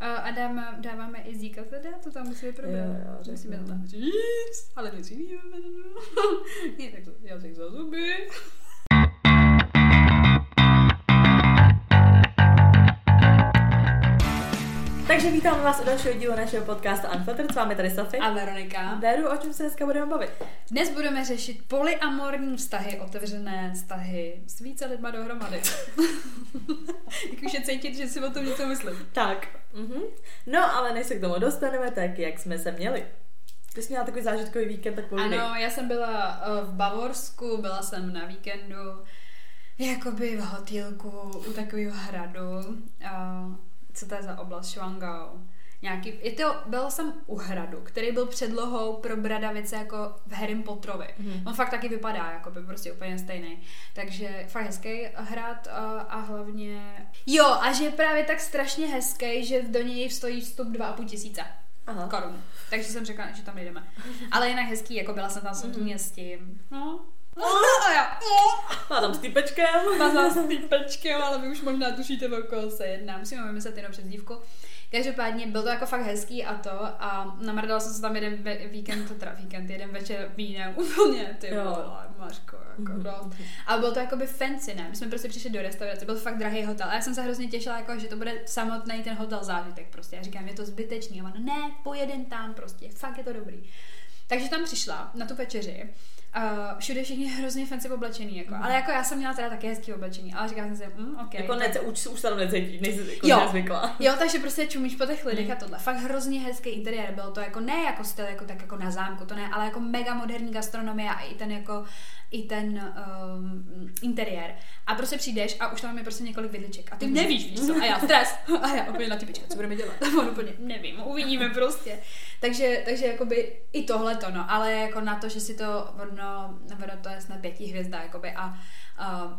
A, a dáme, dáváme i zíka teda, to tam musíme probrat. Musíme to tam říct, ale nic jiného. Ne, tak to jazyk za zuby. Takže vítáme vás u dalšího dílu našeho podcastu Unfiltered. S vámi tady Sofie. A Veronika. Beru, o čem se dneska budeme bavit? Dnes budeme řešit polyamorní vztahy, otevřené vztahy s více lidma dohromady. Jak už je cítit, že si o tom něco myslím. Tak. Mhm. No, ale než se k tomu dostaneme, tak jak jsme se měli? Ty jsi měla takový zážitkový víkend, tak povídej. Ano, já jsem byla eh, v Bavorsku, byla jsem na víkendu, jakoby v hotýlku u takového hradu. A co to je za oblast? Schwangau. Nějaký, je to, byla jsem u hradu, který byl předlohou pro bradavice jako v Harry Potterovi. Mhm. On fakt taky vypadá, jako by prostě úplně stejný. Takže fakt hezký hrad a, a hlavně... Jo, a že je právě tak strašně hezký, že do něj stojí vstup 2,5 tisíce Aha. korun. Takže jsem řekla, že tam jdeme. Ale jinak hezký, jako byla jsem tam s tím s tím. No. A já, Má tam s týpečkem. Mazala s týpečkem, ale vy už možná tušíte, o koho se jedná. Musíme vymyslet jenom přes dívku. Každopádně byl to jako fakt hezký a to a namrdala jsem se tam jeden ve, víkend, teda víkend, jeden večer vínem úplně, ty Jo. vole, Mařko, jako dost. Ale bylo to jakoby fancy, ne? My jsme prostě přišli do restaurace, byl to fakt drahý hotel a já jsem se hrozně těšila, jako, že to bude samotný ten hotel zážitek prostě. Já říkám, je to zbytečný a ona, ne, pojedem tam prostě, fakt je to dobrý. Takže tam přišla na tu večeři. Uh, všude všichni hrozně fancy oblečený, jako. ale jako já jsem měla teda také hezký oblečení, ale říkala jsem si, mm, ok. Jako tak- nece, už, už se tam necítí, nejsi jako Jo. zvykla. Jo, takže prostě čumíš po těch lidech Mm. a tohle. Fakt hrozně hezký interiér. Bylo to jako ne jako styl, jako tak jako na zámku, to ne, ale jako mega moderní gastronomie a i ten jako i ten um, interiér. A prostě přijdeš a už tam je prostě několik vidliček. A ty nevíš, víš co? A já stres. A já úplně na ty pička, co budeme dělat? A on úplně, nevím, uvidíme prostě. Takže, takže jakoby i tohle to, no. Ale jako na to, že si to, ono, ono to je snad pěti hvězda, jakoby a, a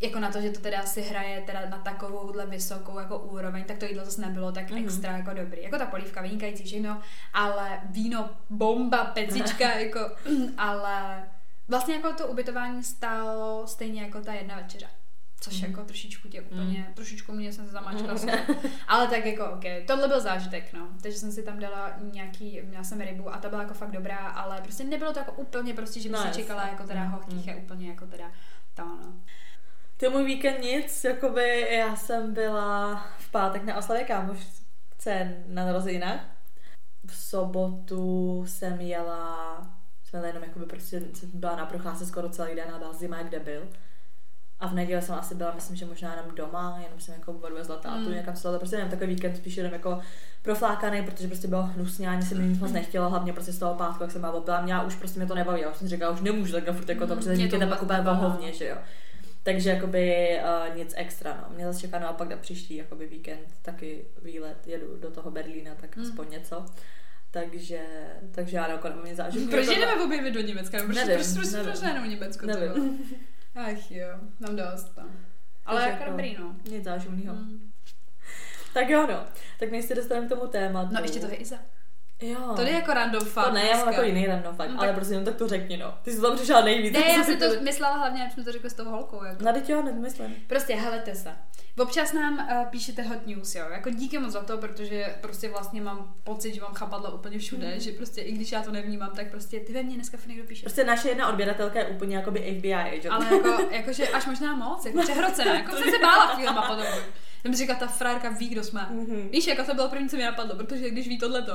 jako na to, že to teda si hraje teda na takovouhle vysokou jako úroveň, tak to jídlo zase nebylo tak Mhm. mm-hmm. extra jako dobrý. Jako ta polívka vynikající všechno, ale víno bomba, pecička, jako, ale vlastně jako to ubytování stálo stejně jako ta jedna večeře. Což Mhm. mm. jako trošičku tě úplně, mm. trošičku mě jsem se zamáčkla mm. Ale tak jako ok, tohle byl zážitek, no. Takže jsem si tam dala nějaký, měla jsem rybu a ta byla jako fakt dobrá, ale prostě nebylo to jako úplně prostě, že by No, jasně. čekala jako teda Mm. hochtíche, úplně jako teda to, no. Ty můj víkend nic, jakoby já jsem byla v pátek na oslavě kámošce na narozeninách. V sobotu jsem jela, jsme jeli jenom jakoby prostě byla na procházce skoro celý den a byla zima jak debil. A v neděli jsem asi byla, myslím, že možná jenom doma, jenom jsem jako odvezla tátu, Mm. mm. někam se prostě jenom takový víkend spíš jenom jako proflákaný, protože prostě bylo hnusně, ani se mi nic moc nechtělo, hlavně prostě z toho pátku, jak jsem byla opila, mě už prostě mě to nebaví, já už jsem říkala, už nemůžu takhle furt jako to, Mm, protože mě to pak úplně nebaví. vohovně, že jo. Takže jakoby uh, nic extra, no. Mě zase čeká naopak na příští jakoby víkend taky výlet, jedu do toho Berlína, tak Mm. aspoň něco. Takže, takže já jako nemám nic zážitku. Proč jdeme objevit do Německa? Proč, Nevím, proč, proč, nevím. proč jenom Německo? Nevím. Ach jo, mám dost. No. Ale jako dobrý, no. Nic záživného. Mm. Tak jo, no. Tak než se dostaneme k tomu tématu. No ještě to je Iza. Jo. To je jako random fakt. To ne, já mám jako jiný random fakt, No ale tak- prostě jenom tak to řekni, no. Ty jsi tam přišla nejvíc. Ne, já jsem to myslela hlavně, jak jsme to řekli s tou holkou. Jako. No, teď jo, nemyslím. Prostě helete se. Občas nám uh, píšete hot news, jo. Jako díky moc za to, protože prostě vlastně mám pocit, že mám chapadla úplně všude, Mhm. že prostě i když já to nevnímám, tak prostě ty ve mně dneska někdo píše. Prostě naše jedna odběratelka je úplně jakoby FBI, že? Ale jako, jakože až možná moc, jako přehrocená, jako jsem se bála chvílema potom. Jsem si říkala, ta frárka ví, kdo jsme. Mhm. Víš, jako to bylo první, co mi napadlo, protože když ví tohleto.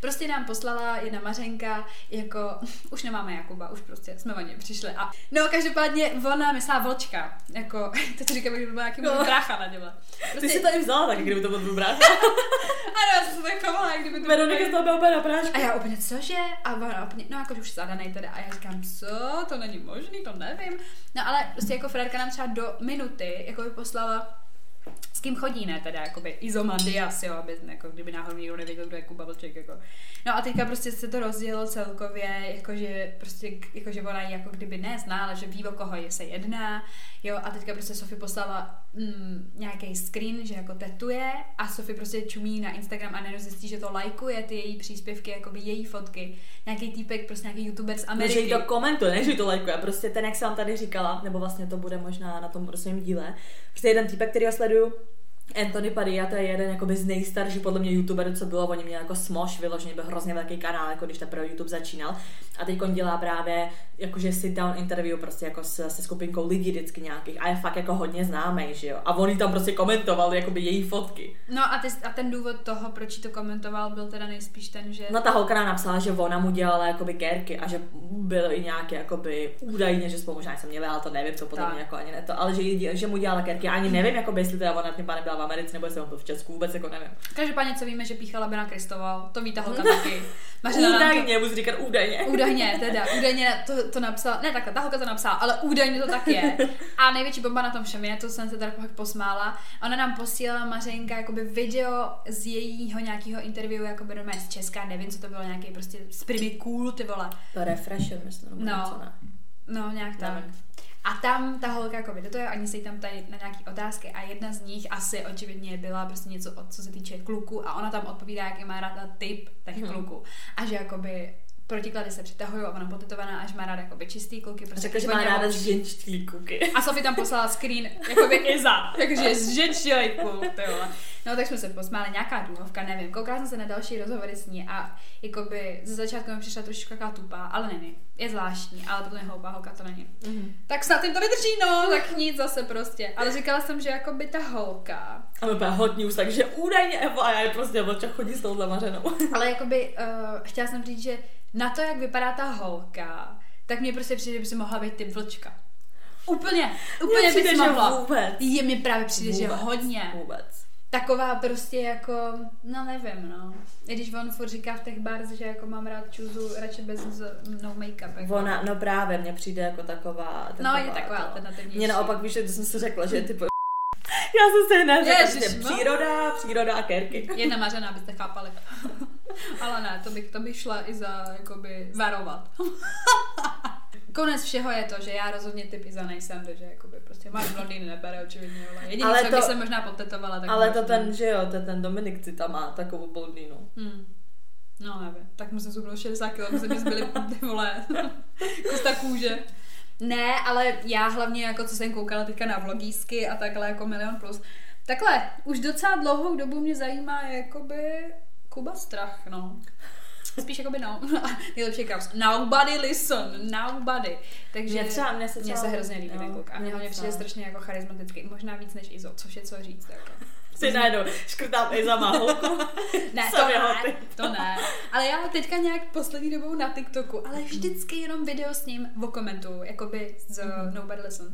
Prostě nám poslala jedna Mařenka, jako, už nemáme Jakuba, už prostě jsme o něj přišli. A, no, každopádně ona myslela vlčka, jako, to říkám, že to byl nějaký No. brácha na děle. Ty Prostě, jsi to i vzala tak, kdyby to byl tvůj brácha. ano, já jsem se tak chovala, jak kdyby to Veronika bylo- z toho byla úplně na prášku. a já úplně, cože? A ona úplně, no jako už zadanej teda. A já říkám, co? To není možný, to nevím. No ale prostě jako Frérka nám třeba do minuty jako by poslala s kým chodí, ne, teda, jakoby Izomandias, jo, aby, jako, kdyby náhodou někdo nevěděl, kdo je Kuba Vlček, jako. No a teďka prostě se to rozdělilo celkově, jakože prostě, jakože ona jako kdyby nezná, ale že ví, o koho je se jedná, jo, a teďka prostě Sofie poslala mm, nějaký screen, že jako tetuje a Sofie prostě čumí na Instagram a najednou zjistí, že to lajkuje ty její příspěvky, jakoby její fotky, nějaký týpek, prostě nějaký youtuber z No, že Ameriky. jí to komentuje, ne, že jí to lajkuje. Prostě ten, jak jsem vám tady říkala, nebo vlastně to bude možná na tom svém díle, prostě jeden týpek, který ho through. Anthony Padilla, to je jeden jakoby z nejstarších podle mě youtuberů, co bylo, oni měli jako Smosh, vyloženě byl hrozně velký kanál, jako když teprve YouTube začínal. A teď on dělá právě jakože sit down interview prostě jako se, se skupinkou lidí vždycky nějakých a je fakt jako hodně známý, že jo. A on jí tam prostě komentoval jakoby její fotky. No a, ty, a ten důvod toho, proč to komentoval, byl teda nejspíš ten, že... No ta holka nám napsala, že ona mu dělala jakoby kerky a že byl i nějaký jakoby údajně, že spolu možná jsem měla, ale to nevím, co potom Tak. jako ani ne to, ale že, že mu dělala kerky. A ani nevím, jakoby, jestli teda ona tím byla v Americe, nebo jestli on byl v Česku, vůbec jako nevím. Každopádně, co víme, že píchala Bena Kristoval, to ví ta holka taky. Mařena Údajně, musí říkat údajně. Údajně, teda, údajně to, to napsala, ne takhle, ta holka to napsala, ale údajně to tak je. A největší bomba na tom všem je, to jsem se teda pak posmála, ona nám posílala Mařenka jakoby video z jejího nějakého interview, jakoby normálně z Česka, nevím, co to bylo, nějaký prostě z Primy Cool, ty vole. To refresher, myslím, No. něco, ne? No, nějak tak. Nevím. A tam ta holka jako do toho, oni se jí tam tady na nějaký otázky a jedna z nich asi očividně byla prostě něco, co se týče kluku a ona tam odpovídá, jaký má ráda typ těch Mhm. kluků. A že jakoby protiklady se přitahují a ona potetovaná, až má ráda jakoby čistý kluky. Prostě Řekla, že má ráda zženčtilý kuky. a Sofie tam poslala screen, jakoby Iza, jakože zžečilej kluk. No tak jsme se posmáli, nějaká důvovka, nevím. Koukala jsem se na další rozhovory s ní a jakoby ze začátku mi přišla trošičku taková tupá, ale není. Je zvláštní, ale potom je hloupá holka, to není. Mhm. Tak snad jim to vydrží, no, tak nic zase prostě. Ale říkala jsem, že jakoby ta holka, A my úplně hot news, takže údajně Evo a já je prostě vlča chodí s tou zamařenou. ale jakoby uh, chtěla jsem říct, že na to, jak vypadá ta holka, tak mně prostě přijde, že by si mohla být typ vlčka. Úplně, úplně přijde, že mohla. vůbec. Je mi právě přijde, že Vůbec, hodně. Vůbec. Taková prostě jako, no nevím, no. I když on furt říká v těch bars, že jako mám rád čuzu radši bez no make-up. Jako. Ona, no právě, mně přijde jako taková... no, je taková to. alternativnější. Mně naopak víš, že jsem si řekla, že je typu... Já jsem se hned řekla, že no. příroda, příroda a kerky. Jedna mařená, abyste chápali. Ale ne, to bych, to bych šla i za, jakoby, varovat. Konec všeho je to, že já rozhodně typ Iza nejsem, takže jakoby prostě máš blondýny nebere očividně, ale jediný, Ale co to- bych se možná potetovala, tak Ale to ten, že jo, to ten Dominik Cita má takovou blondýnu. Hmm. No nevím, tak musím zhubnout 60 kg, aby se mi zbyly ty vole kusta kůže. Ne, ale já hlavně jako co jsem koukala teďka na vlogísky a takhle jako milion plus. Takhle, už docela dlouhou dobu mě zajímá jakoby Kuba Strach, no. Spíš jakoby no. Nejlepší kraus. Nobody listen, nobody. Takže Mně třeba- mně se třeba- se hrozně líbí jo, ten kluk. A mě hlavně přijde strašně jako charismatický. Možná víc než Izo, což je co říct. Jako. Si najednou škrtám i za holku. Ne, to ne, to ne. Ale já teďka nějak poslední dobou na TikToku, ale vždycky jenom video s ním komentu, jakoby z Mhm. mm-hmm. Nobody Listen.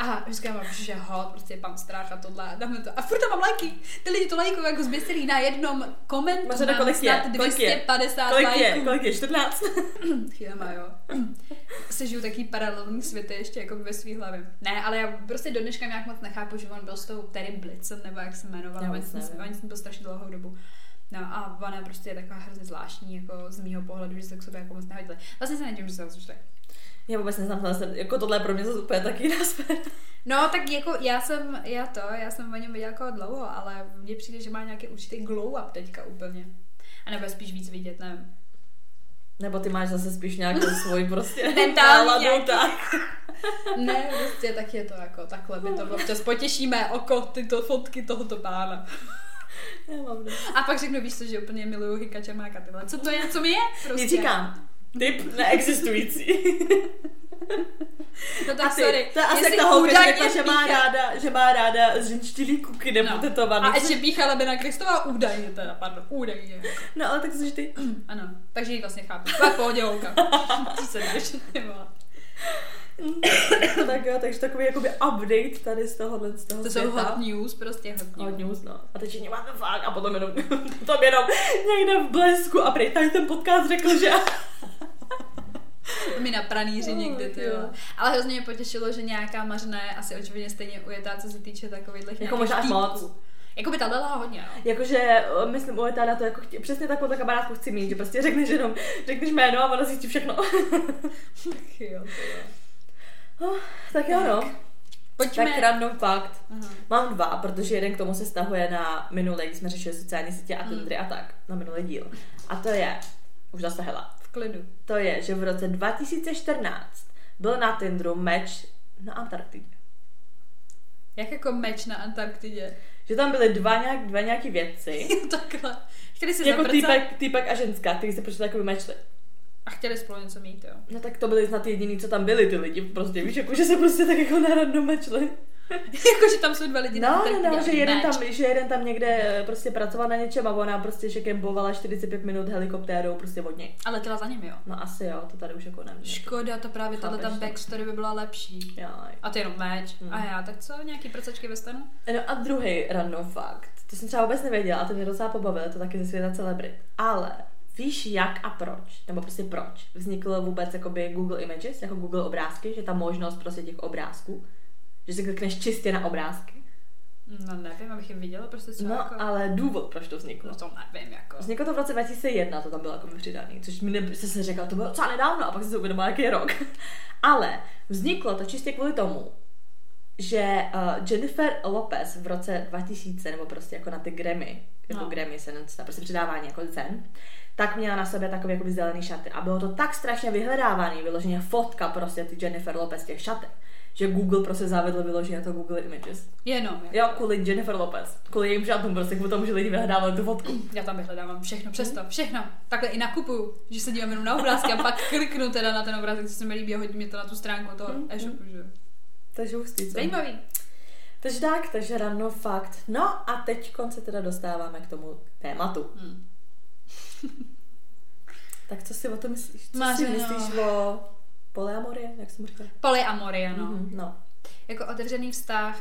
A vždycky mám, že hot, prostě pan strach a tohle, a dáme to. A furt tam mám lajky. Ty lidi to lajkují jako zběsilí na jednom komentu. Mařena, mám kolik je? Kolik je? 250 Kolik je? lajků. Kolik je? 14? Chvílema, jo. Se žiju takový paralelní světy ještě jako ve svý hlavě. Ne, ale já prostě do dneška nějak moc nechápu, že on byl s tou Terry Blitzen, nebo jak se jmenoval, Já oni jsme byl strašně dlouhou dobu. No a ona prostě je taková hrozně zvláštní, jako z mýho pohledu, že se k sobě jako moc nehodili. Vlastně se nedivím, že se rozlučili. Já vůbec neznám, jako tohle je pro mě zase úplně taky sféra. No, tak jako já jsem, já to, já jsem o něm viděla jako dlouho, ale mně přijde, že má nějaký určitý glow up teďka úplně. A nebo spíš víc vidět, nevím. Nebo ty máš zase spíš nějakou svoji prostě Mentální náladu, tak. Ne, prostě tak je to jako, takhle by to bylo. Včas potěšíme oko tyto fotky tohoto pána. A pak řeknu, víš co, že úplně miluju Hikačemáka, ty vole. Co to je, co mi je? Prostě. Nic říkám. Typ neexistující. No tak A ty, sorry. to je asi ta holka, řekla, že má ráda, že má ráda zženčtilý kuky nebo No. tetovaný. A ještě píchala Bena Kristová údajně teda, pardon, údajně. No ale tak jsi ty. Ano, takže ji vlastně chápu. Tak pohodě, holka. Ty se jdeš, ty vole. tak jo, takže takový jakoby update tady z tohohle z toho To jsou hot news, prostě hot news. Hot news, no. A teď všichni máte fakt a potom jenom, potom jenom někde v blesku a prej tady ten podcast řekl, že... Mi na pranýři Oh, někdy, ty jo. Ale hrozně mě potěšilo, že nějaká mařna je asi očividně stejně ujetá, co se týče takových Jako možná až moc. Jako by ta dala hodně, no. Jakože, myslím, u Etána to jako chtě, přesně takovou kamarádku chci mít, že prostě řekneš jenom, řekneš jméno a ona zjistí všechno. Tak jo. Oh, tak jo, no. Pojďme. Tak random fakt. Aha. Mám dva, protože jeden k tomu se stahuje na minulý, když jsme řešili sociální sítě a Tindry a tak, na minulý díl. A to je, už zase hela, klidu. to je, že v roce 2014 byl na Tindru meč na Antarktidě. Jak jako meč na Antarktidě. Že tam byly dva, nějak, dva nějaký věci. Jo, takhle. Chtěli si jako zaprcat týpek, týpek a ženská, který se prostě jako vymečli. a chtěli spolu něco mít, jo. No tak to byly snad jediný, co tam byli ty lidi, prostě víš, jako že se prostě tak jako na random mečli. jako, že tam jsou dva lidi, No, no, no, že jeden, tam, že jeden tam někde eh, prostě pracoval na něčem a ona prostě že kempovala 45 minut helikoptérou prostě od něj. A letěla za ním, jo. No asi jo, to tady už jako nevím. Škoda, to právě tahle tam backstory by byla lepší. Jaj. A ty jenom meč. Hmm. A já, tak co, nějaký prcačky ve stanu? No a druhý random fakt, to jsem třeba vůbec nevěděla a to mě docela pobavilo, to taky ze světa celebrit. Ale víš jak a proč, nebo prostě proč vznikl vůbec jakoby Google Images, jako Google obrázky, že ta možnost prostě těch obrázků, že si klikneš čistě na obrázky. No nevím, abych je viděla, prostě co No jako... ale důvod, proč to vzniklo. No to nevím, jako. Vzniklo to v roce 2001, to tam bylo jako přidaný, což mi ne, se se řekla, to bylo docela nedávno a pak jsem si uvědomila, jaký je rok. Ale vzniklo to čistě kvůli tomu, že uh, Jennifer Lopez v roce 2000, nebo prostě jako na ty Grammy, jako No. Grammy se na prostě předávání jako cen, tak měla na sobě takový jako zelený šaty. A bylo to tak strašně vyhledávaný, vyloženě fotka prostě ty Jennifer Lopez těch šatech, že Google prostě zavedl vyloženě to Google Images. Jenom, jako. Jo, kvůli Jennifer Lopez. Kvůli jejím šatům, prostě kvůli tomu, že lidi vyhledávali tu fotku. Já tam vyhledávám všechno přesto, všechno. Takhle i nakupuju, že se dívám jenom na obrázky a pak kliknu teda na ten obrázek, co se mi líbí a hodí mě to na tu stránku toho Mhm. e-shopu, že. Takže hustý, co? Zajímavý. Takže tak, takže rano fakt. No a teď se teda dostáváme k tomu tématu. Hm. Tak co si o tom myslíš? Co Máš, si no. myslíš o polyamorie, jak jsem říkala? Polyamorie, no. Mhm, no. Jako otevřený vztah.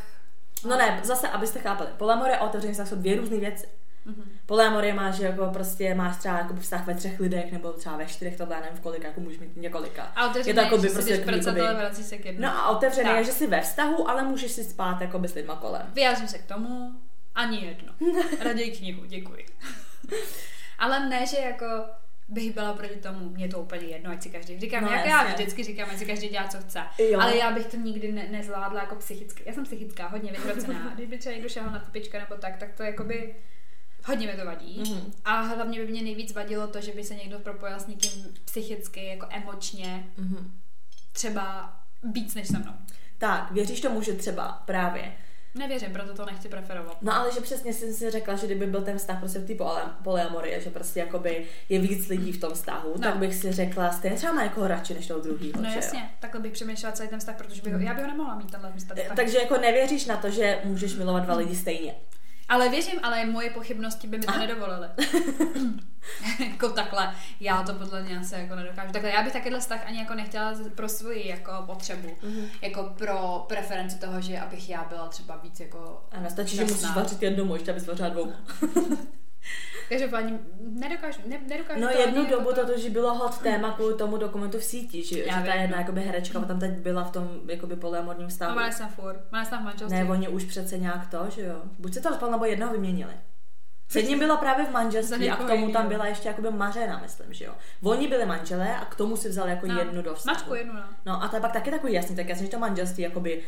No ne, zase, abyste chápali. Polyamorie a otevřený vztah jsou dvě různé věci. Mhm. Polyamorie máš, že jako prostě máš třeba jako vztah ve třech lidech, nebo třeba ve čtyřech, to nevím v kolika, jako můžeš mít několika. A otevřený Je to jakoby že prostě si jdeš takový prcat, jakoby- ale vrací se k jednu. No a otevřený Tak. je, že jsi ve vztahu, ale můžeš si spát jako s lidma kolem. Vyjádřím se k tomu, ani jedno. Raději knihu, děkuji. Ale ne, že jako bych byla proti tomu, mě to úplně jedno, ať si každý. Říkám, No, jak jasně. já vždycky říkám, ať si každý dělá, co chce. Jo. Ale já bych to nikdy ne, nezvládla jako psychicky. Já jsem psychická, hodně vyhrocená. Když by třeba někdo šel na typička nebo tak, tak to jakoby hodně mi to vadí. Mhm. A hlavně by mě nejvíc vadilo to, že by se někdo propojil s někým psychicky, jako emočně, Mhm. třeba víc než se mnou. Tak, věříš tomu, že třeba právě Nevěřím, proto to nechci preferovat. No ale že přesně jsem si řekla, že kdyby byl ten vztah prostě v té poly- polyamorie, že prostě jakoby je víc lidí v tom vztahu, No. tak bych si řekla, stejně třeba má jako radši než toho druhého. No jasně, takhle bych přemýšlela celý ten vztah, protože bych ho, já bych ho nemohla mít tenhle vztah. Takže jako nevěříš na to, že můžeš milovat dva lidi stejně. Ale věřím, ale moje pochybnosti by mi to Aha. nedovolily. jako takhle, já to podle mě asi jako nedokážu. Takhle, já bych takovýhle vztah ani jako nechtěla pro svoji jako potřebu. Mhm. Jako pro preferenci toho, že abych já byla třeba víc jako Ano, stačí, že musíš vařit jednou, ještě abys vařila dvou. Každopádně nedokážu, ne, nedokážu No to jednu dobu jako to totiž bylo hot téma kvůli tomu dokumentu v síti, že, že Já ta vím, jedna no. jakoby herečka tam teď byla v tom jakoby polyamorním No, vztahu. má jsem furt, má jsem v manželství. Ne, oni už přece nějak to, že jo. Buď se to rozpadlo, nebo jednoho vyměnili. S jedním byla právě v manželství a k tomu tam byla ještě jakoby mařena, myslím, že jo. Oni byli manželé a k tomu si vzal jako No, jednu do vztahu. Mačku jednu, no. No a to je pak taky takový jasný, tak jasně, že to manželství jakoby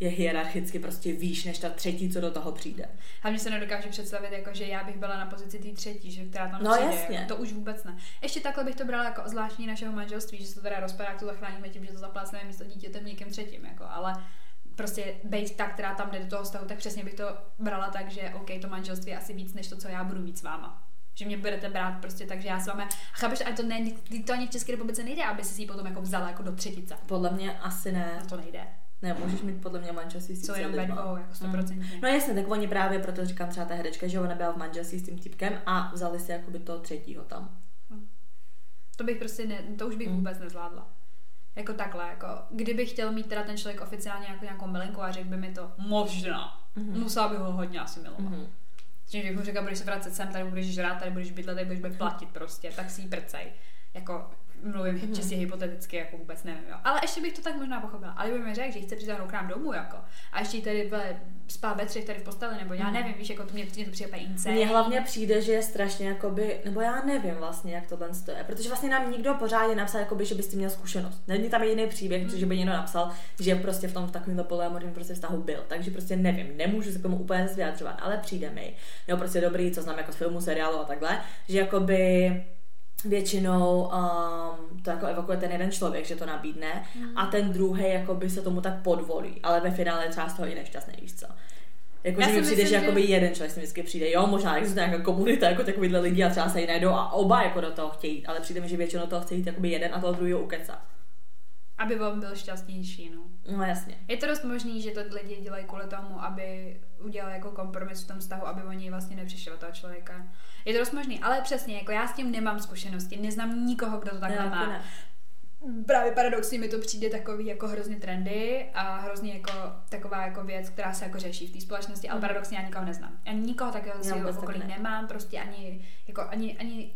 je hierarchicky prostě výš, než ta třetí, co do toho přijde. Hlavně se nedokážu představit, jako, že já bych byla na pozici té třetí, že která tam No, přijde. jasně. Jako, to už vůbec ne. Ještě takhle bych to brala jako zvláštní našeho manželství, že se to teda rozpadá, to zachráníme tím, že to zaplácneme místo dítětem někým třetím. Jako, ale prostě být ta, která tam jde do toho vztahu, tak přesně bych to brala tak, že OK, to manželství je asi víc než to, co já budu mít s váma. Že mě budete brát prostě tak, že já s vámi. A chápeš, a to, ne, to ani v České republice nejde, aby si ji potom jako vzala jako do třetice. Podle mě asi ne. No to nejde. Ne, můžeš mít podle mě manželství s tím jenom ve lidma. dvou, jako stoprocentně. No jasně, tak oni právě, proto říkám třeba ta herečka, že ona byla v manželství s tím typkem a vzali si jakoby toho třetího tam. To bych prostě, ne, to už bych Mm. vůbec nezvládla. Jako takhle, jako kdyby chtěl mít teda ten člověk oficiálně jako nějakou milinku a řekl by mi to možná, Mhm. musela bych ho hodně asi milovat. Mhm. Tím bych mu řekla, budeš se vracet sem, tady budeš žrát, tady budeš bydlet, tady budeš platit prostě, tak si ji prcej. Jako mluvím Mhm. mm-hmm. čistě hypoteticky, jako vůbec nevím, jo. Ale ještě bych to tak možná pochopila. Ale kdyby mi řekl, že chce přitáhnout k nám domů, jako, a ještě tady ve, spát ve třech tady v posteli, nebo já Mhm. nevím, víš, jako to mě, mě to přijde úplně. Mně hlavně přijde, že je strašně jakoby, nebo já nevím vlastně, jak tohle je, protože vlastně nám nikdo pořádně napsal, jakoby, že bys tím měl zkušenost. Není tam jediný příběh, Mm. že by někdo napsal, že prostě v tom v takovémhle polyamorním prostě vztahu byl. Takže prostě nevím, nemůžu se k tomu úplně zase vyjadřovat, ale přijde mi, nebo prostě dobrý, co znám jako z filmu, seriálu a takhle, že jakoby většinou um, to jako evokuje ten jeden člověk, že to nabídne a ten druhý jakoby se tomu tak podvolí, ale ve finále je třeba z toho i nešťastný, víš co. Jako, Já že si mi přijde, myslím, že, že- jakoby jeden člověk si vždycky přijde. Jo, možná existuje nějaká komunita jako takovýhle lidi a třeba se jí najdou a oba jako do toho chtějí, ale přijde mi, že většinou toho chce jít jakoby jeden a toho druhého ukeca. Aby on byl šťastnější, no. No jasně. Je to dost možný, že to lidi dělají kvůli tomu, aby udělali jako kompromis v tom vztahu, aby oni vlastně nepřišli od toho člověka. Je to dost možný, ale přesně, jako já s tím nemám zkušenosti, neznám nikoho, kdo to takhle taky má. ne. Právě paradoxně mi to přijde takový jako hrozně trendy a hrozně jako taková jako věc, která se jako řeší v té společnosti, ale Mhm. paradoxně já nikoho neznám. Já nikoho takového z okolí ne. nemám, prostě ani, jako ani, ani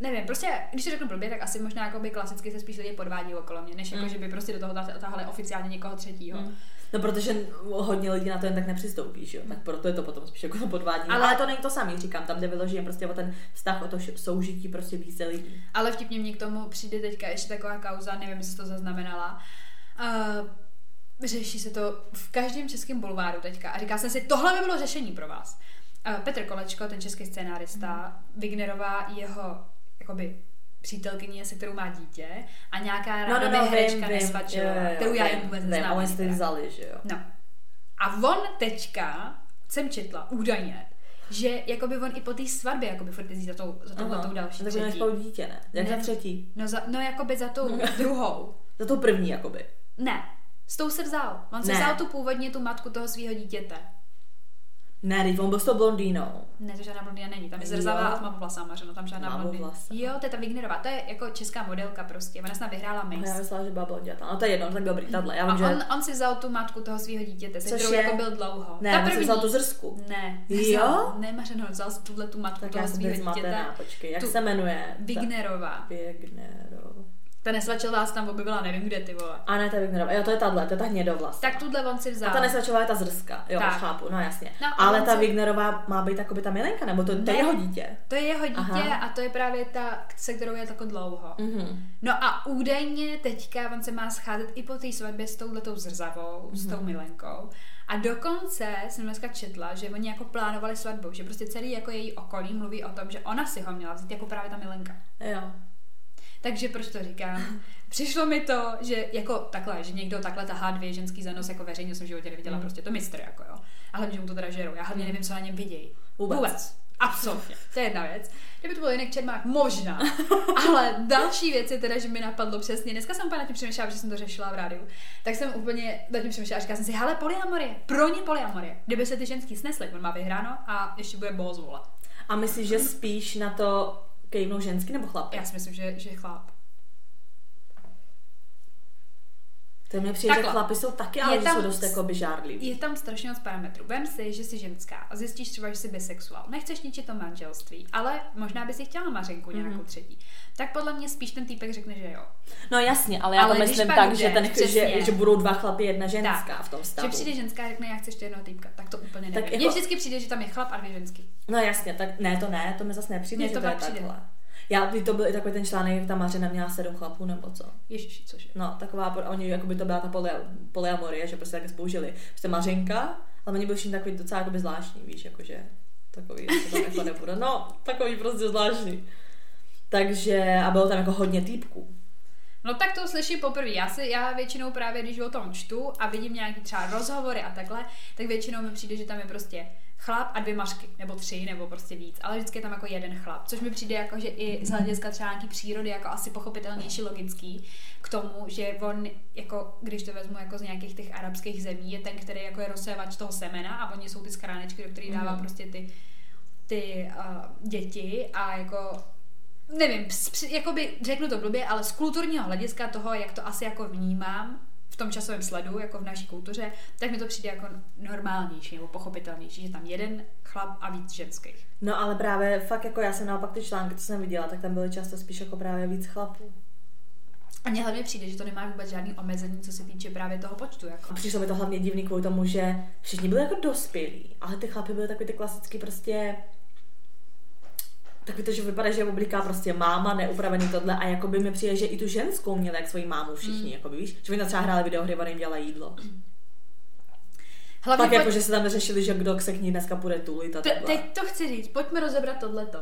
Nevím, prostě, když to řeknu blbě, tak asi možná jako by klasicky se spíš lidi podvádí okolo mě, než jako, Mm. že by prostě do toho tah- tahali oficiálně někoho třetího. Mm. No protože hodně lidí na to jen tak nepřistoupí, že jo? Tak proto je to potom spíš jako podvádění. Ale, Ale- to není to samý, říkám, tam jde vyloženě prostě o ten vztah, o to soužití prostě více lidí. Ale vtipně mě k tomu přijde teďka ještě taková kauza, nevím, jestli to zaznamenala. Uh, řeší se to v každém českém bulváru teďka a říká jsem si, tohle by bylo řešení pro vás. Uh, Petr Kolečko, ten český scénárista, Wignerová jeho jakoby přítelkyně, se kterou má dítě a nějaká No, no, no, herečka jo, kterou já jen vůbec neznám. a oni teda. vzali, že jo? No. A on teďka, jsem četla, údajně, že jakoby on i po té svatbě jakoby furt jezdí za tou, za tou, tou další tak třetí. spolu dítě, ne? Jak Ne. za třetí? No, za, no jakoby za tou druhou. Za tou první, jakoby. Ne, s tou se vzal. On se Ne. vzal tu původně tu matku toho svého dítěte. Ne, teď on byl s tou blondýnou. Ne, to žádná blondýna není. Tam je zrzavá a tmavovlasá mařeno, tam žádná blondýna. Jo, to je ta Wignerová, to je jako česká modelka prostě. Ona snad vyhrála Já Miss. myslela, že byla blonděta. No to je jedno, tak dobrý, tahle. Já A vím, že... on, on si vzal tu matku toho svého dítěte, se Což kterou je? jako byl dlouho. Ne, ta on si první. vzal tu zrsku. Ne, Jo? ne, Mařeno, vzal si tuhle tu matku Tak já toho svého dítěte. počkej. Jak Tu- se jmenuje? Wignerová. Wignero. Ta nesvačila se tam objevila, nevím kde ty vole. A ne, ta Wignerová. Jo, to je tahle, to je ta hnědovlas. Tak tuhle on si vzal. A ta nesvačová je ta zrska. Jo, Tak. chápu, no jasně. No, Ale ta se- Wignerová má být jakoby ta milenka, nebo to, to Ne. je jeho dítě. To je jeho dítě Aha. a to je právě ta, se kterou je tako dlouho. Mhm. No a údajně teďka on se má scházet i po té svatbě s touhletou zrzavou, s tou milenkou. A dokonce jsem dneska četla, že oni jako plánovali svatbu, že prostě celý jako její okolí mluví o tom, že ona si ho měla vzít jako právě ta milenka. Jo. Takže proč to říkám? Přišlo mi to, že jako takhle, že někdo takhle tahá dvě ženský za nos jako veřejně jsem v životě neviděla, Mm. prostě to mistr jako jo. A hlavně, že mu to teda žerou. Já hlavně nevím, co na něm vidějí. Vůbec. Vůbec. Absolutně. To je jedna věc. Kdyby to byl jinak Čermák, možná. Ale další věc je teda, že mi napadlo přesně. Dneska jsem úplně nad tím přemýšlela, že jsem to řešila v rádiu. Tak jsem úplně nad tím přemýšlela a říkala jsem si, hele, polyamorie, pro ně polyamorie. Kdyby se ty ženský snesly, on má vyhráno a ještě bude volat. A myslíš, že spíš na to kejvnou ženský nebo chlap? Já si myslím, že, že chlap. To mi přijde, že Takhle. chlapi jsou taky, ale že tam jsou dost jako žárliví. Je tam strašně moc parametrů. Vem si, že jsi ženská a zjistíš třeba, že jsi bisexuál. Nechceš ničit to manželství, ale možná by si chtěla Mařenku nějakou Mhm. třetí. Tak podle mě spíš ten týpek řekne, že jo. No jasně, ale já Ale to myslím tak, jde, že, ten, že, přesně. že budou dva chlapy, jedna ženská Tak. v tom stavu. Že přijde ženská a řekne, já chci ještě jednoho týpka. Tak to úplně nevím. Tak Mně jako- vždycky přijde, že tam je chlap a dvě ženský. No jasně, tak ne, to ne, to mi zase nepřijde, Mně že to to, je přijde. takhle. Já, by to byl i takový ten článek, jak ta Mařena měla sedm chlapů, nebo co. Ježiši, cože? No, taková, oni, jako by to byla ta poly, polyamorie, že prostě také spoužili. Prostě Mařenka, ale oni byli všichni takový docela jakoby zvláštní, víš, jakože takový, to jako nebude. No, takový prostě zvláštní. Takže, a bylo tam jako hodně týpků. No tak to slyším poprvé. Já, si, já většinou právě, když o tom čtu a vidím nějaký třeba rozhovory a takhle, tak většinou mi přijde, že tam je prostě chlap a dvě mařky, nebo tři, nebo prostě víc. Ale vždycky je tam jako jeden chlap, což mi přijde jako, že i z hlediska třeba nějaký přírody jako asi pochopitelnější, logický k tomu, že on, jako, když to vezmu jako z nějakých těch arabských zemí, je ten, který jako je rozsévač toho semena a oni jsou ty skránečky, do kterých dává Mhm. prostě ty, ty uh, děti a jako nevím, jakoby řeknu to blbě, ale z kulturního hlediska toho, jak to asi jako vnímám v tom časovém sledu, jako v naší kultuře, tak mi to přijde jako normálnější nebo pochopitelnější, že tam jeden chlap a víc ženských. No ale právě fakt jako já jsem naopak ty články, co jsem viděla, tak tam byly často spíš jako právě víc chlapů. A mně hlavně přijde, že to nemá vůbec žádný omezení, co se týče právě toho počtu. Jako. A přišlo mi to hlavně divný kvůli tomu, že všichni byli jako dospělí, ale ty chlapy byly takový ty klasický prostě Takový to, že vypadá, že je obliká prostě máma, neupravený tohle a jako by mi přijde, že i tu ženskou měli jak svoji mámu všichni, Mm. mm. jako víš, že tam třeba hráli videohry, ona jim dělala jídlo. Hlavně Pak pojď, jako, že se tam neřešili, že kdo se k ní dneska bude tulit a te, teď to chci říct, pojďme rozebrat tohleto.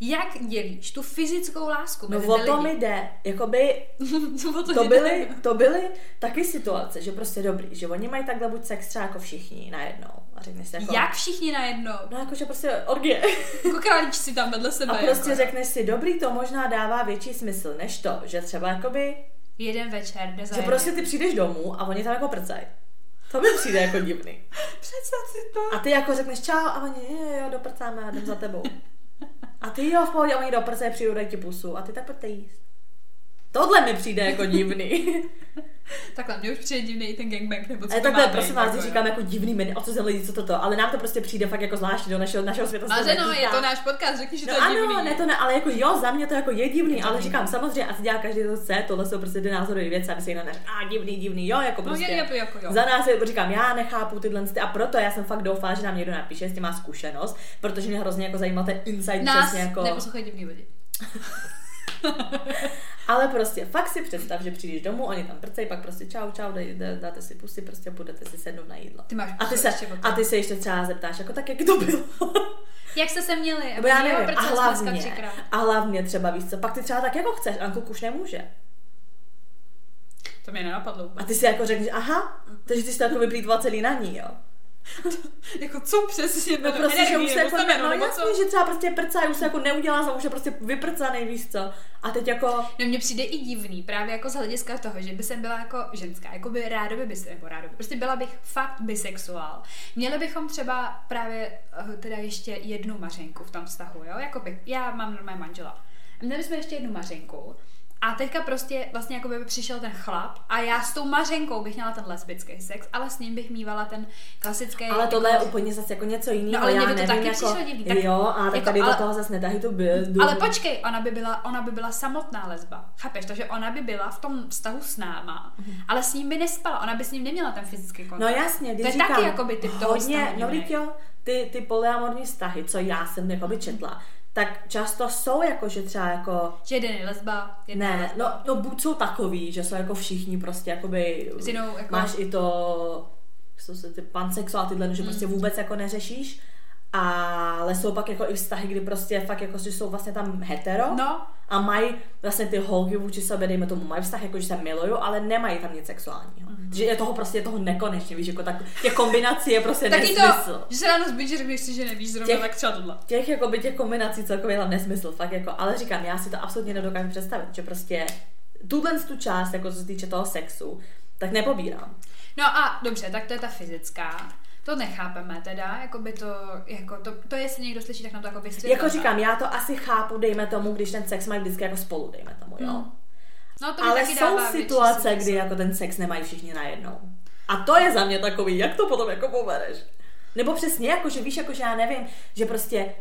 Jak dělíš tu fyzickou lásku No o to mi jde. Jakoby to, to byly, to byly taky situace, že prostě dobrý, že oni mají takhle buď sex třeba jako všichni najednou. A řekneš si jako... Jak všichni najednou? No jakože prostě orgie. Jako králíčci tam vedle sebe. A prostě jako. řekneš si, dobrý, to možná dává větší smysl, než to, že třeba jakoby, Jeden večer jde za že prostě ty přijdeš domů a oni tam jako prcají. To mi přijde jako divný. Představ si to. A ty jako řekneš čau a oni, jo, jo, doprcáme a jdem za tebou. A ty jo, v pohodě, oni doprcají, přijdu, dají ti pusu a ty tak pojďte jíst. Tohle mi přijde jako divný. Takhle, mě už přijde divný i ten gangbang, nebo co to takhle, má být, prosím vás, jako, říkám jako divný menu, o co jsem lidi, co toto, ale nám to prostě přijde fakt jako zvláštní do našeho, našeho světa. se Ale no, je to náš podcast, řekni, že No to je ano, divný. ne to ne, ale jako jo, za mě to jako je divný, Je to ale divný. říkám, samozřejmě asi dělá každý to chce, tohle jsou prostě ty názorové věci, aby se jinak a divný, divný, jo, jako No prostě. je, je, jako jo. Za nás je, říkám, já nechápu tyhle ty, a proto já jsem fakt doufala, že nám někdo napíše, jestli má zkušenost, protože mě hrozně jako zajímal ten insight Nás přesně jako. divný lidi. Ale prostě fakt si představ, že přijdeš domů, oni tam prcej, pak prostě čau, čau, dej, dej, dáte si pusy, prostě budete si sednout na jídlo. Ty máš A ty, se, a ty se ještě třeba zeptáš, jako tak, jak to bylo. Jak jste se měli? Nebo já nevím, a hlavně, a hlavně třeba víš co, pak ty třeba tak jako chceš, a kluk už nemůže. To mě nenapadlo A ty si jako řekneš, aha, takže ty jsi to jako vyplýtval celý na ní, jo. jako co přesně? No to prostě, že energii, už se jako, no nebo jasně, co? že třeba prostě prcá, už se jako neudělá, za už je prostě vyprcanej, víš co. A teď jako, No mně přijde i divný, právě jako z hlediska toho, že by jsem byla jako ženská, jako by rádoby by nebo rádoby, prostě byla bych fakt bisexuál. Měli bychom třeba právě eh, teda ještě jednu mařenku v tom vztahu, jo, jako by, já mám normálně manžela. Měli jsme ještě jednu mařenku a teďka prostě vlastně jako by přišel ten chlap a já s tou mařenkou bych měla ten lesbický sex, ale s ním bych mývala ten klasický. ale tohle je jako, úplně zase jako něco jiného, No, ale mě by to nevím, taky jako, přišlo divný, tak- jo, a tak jako, tady ale- do toho zase nedají to by, Ale počkej, ona by byla, ona by byla samotná lesba. Chápeš? Takže ona by byla v tom vztahu s náma, ale s ním by nespala. Ona by s ním neměla ten fyzický No kontakt. jasně, když To je říkám, taky jakoby typ toho hodně, no jo, ty, ty polyamorní vztahy, co já jsem jakoby četla, tak často jsou jako, že třeba jako, Že jeden je lesba, jedna je ne, lesba. no, no buď jsou takový, že jsou jako všichni prostě jakoby, S jinou, jako- máš i to, jsou se ty pansexuál tyhle, že prostě vůbec jako neřešíš, ale jsou pak jako i vztahy, kdy prostě fakt jako, že jsou vlastně tam hetero No, a mají vlastně ty holky vůči sobě, dejme tomu, mají vztah, jako že se milují, ale nemají tam nic sexuálního. Mhm. Mm-hmm. Že je toho prostě je toho nekonečně, víš, jako tak, těch kombinací je prostě taky nesmysl. to, že se ráno zbudíš, řekneš si, že nevíš zrovna, Těch- tak třeba tohle. Těch, jako by těch kombinací celkově je tam nesmysl, fakt jako, ale říkám, já si to absolutně nedokážu představit, že prostě tuhle tu část, jako co se týče toho sexu, tak nepobírám. No a dobře, tak to je ta fyzická. To nechápeme teda, jako by to, jako to, to jestli někdo slyší, tak nám to jako vysvětlí. Jako říkám, já to asi chápu, dejme tomu, když ten sex mají vždycky jako spolu, dejme tomu, jo. Hmm. No, to Ale taky jsou dává větší situace, smysl. kdy jako ten sex nemají všichni najednou. A to je za mě takový, jak to potom jako pobereš. Nebo přesně, jako že víš, jako že já nevím, že prostě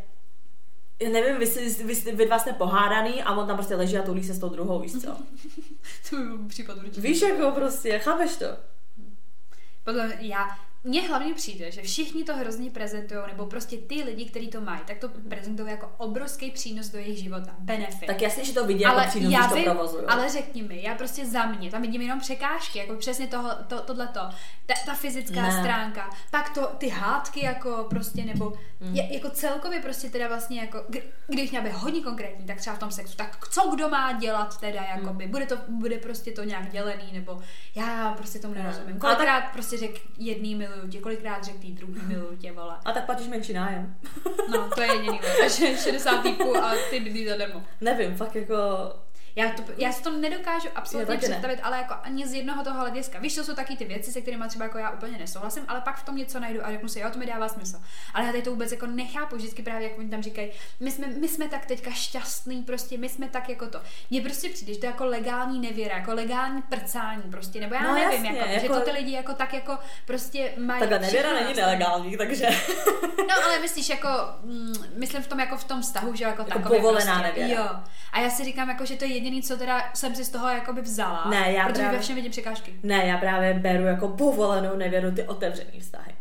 nevím, vy, vy, vy, vy dva jste pohádaný a on tam prostě leží a toulí se s tou druhou, víš co? To by byl případ určitě. Víš, jako prostě, chápeš to? Podle já, mně hlavně přijde, že všichni to hrozně prezentují, nebo prostě ty lidi, kteří to mají, tak to prezentují jako obrovský přínos do jejich života, benefit. Tak jasně, že to vidí jako přínos, já když to vím, provozují. ale řekni mi, já prostě za mě, tam vidím jenom překážky, jako přesně toho, to, tohleto, ta, ta fyzická Ne. stránka, pak to, ty hádky jako prostě, nebo Mm. je, jako celkově prostě teda vlastně jako, kdy- když měla být hodně konkrétní, tak třeba v tom sexu, tak co kdo má dělat teda, jakoby, Mm. bude to, bude prostě to nějak dělený, nebo já prostě tomu Ne. nerozumím. Ale Kolikrát prostě řek jedný miluju tě, kolikrát řek tý druhý miluju tě, vole. A tak platíš menší nájem. No, to je jediný, takže 60 týpků a ty bydlí zadarmo. Nevím, fakt jako... Já, to, já si to nedokážu absolutně Já taky ne. představit, ale jako ani z jednoho toho hlediska. Víš, to jsou taky ty věci, se kterými třeba jako já úplně nesouhlasím, ale pak v tom něco najdu a řeknu si, jo, to mi dává smysl. Ale já tady to vůbec jako nechápu, vždycky právě, jak oni tam říkají, my jsme, my jsme tak teďka šťastný, prostě my jsme tak jako to. Mně prostě přijde, že to je jako legální nevěra, jako legální prcání prostě, nebo já No nevím, jasně, jako, že jako- to ty lidi jako tak jako prostě mají. Takhle nevěra není nelegální, takže No, ale myslíš jako, mm, myslím v tom jako v tom vztahu, že jako, Jako takový povolená prostě, nevěra. Jo. A já si říkám jako, že to je jediný, co teda jsem si z toho jakoby vzala. Ne, já protože právě- ve všem vidím překážky. Ne, já právě beru jako povolenou nevěru ty otevřený vztahy.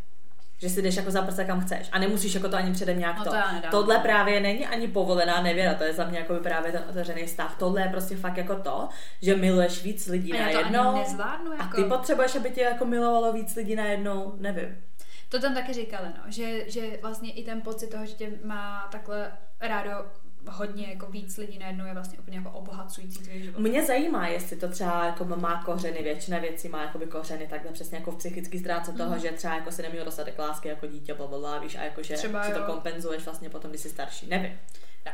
Že si jdeš jako za prsa kam chceš a nemusíš jako to ani předem nějak No to. to. Tohle právě není ani povolená nevěra, to je za mě jako právě ten otevřený vztah. Tohle je prostě fakt jako to, že miluješ víc lidí A najednou. nezvládnu, A jako. ty potřebuješ, aby tě jako milovalo víc lidí najednou, nevím. To tam taky říkali, no, že, že vlastně i ten pocit toho, že tě má takhle rádo hodně jako víc lidí najednou je vlastně úplně jako obohacující tvůj život. Mě zajímá, jestli to třeba jako má kořeny, většina věcí má jakoby kořeny, takhle přesně jako v psychické stránce toho, Mhm. že třeba jako si neměl dostatek lásky jako dítě, blablabla, víš, a jako že Třeba si to jo. kompenzuješ vlastně potom, když jsi starší. Nevím.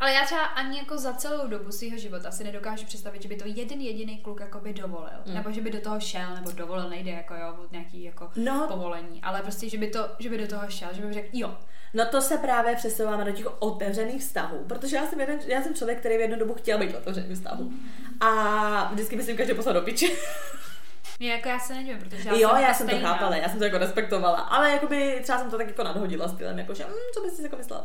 Ale já třeba ani jako za celou dobu svého života si nedokážu představit, že by to jeden jediný kluk jako by dovolil. Mm. Nebo že by do toho šel, nebo dovolil nejde jako jo, nějaký jako No. povolení. Ale prostě, že by, to, že by do toho šel, že by řekl, jo, No to se právě přesouváme do těch otevřených vztahů, protože já jsem, jeden, já jsem člověk, který v jednu dobu chtěl být v otevřeném vztahu. A vždycky myslím, že poslal do piči. je, jako já se nedivím, protože já jo, jsem já jako jsem to stejná. chápala, já jsem to jako respektovala, ale jakoby třeba jsem to tak jako nadhodila stylem, jako že, mm, co bys si jako myslel.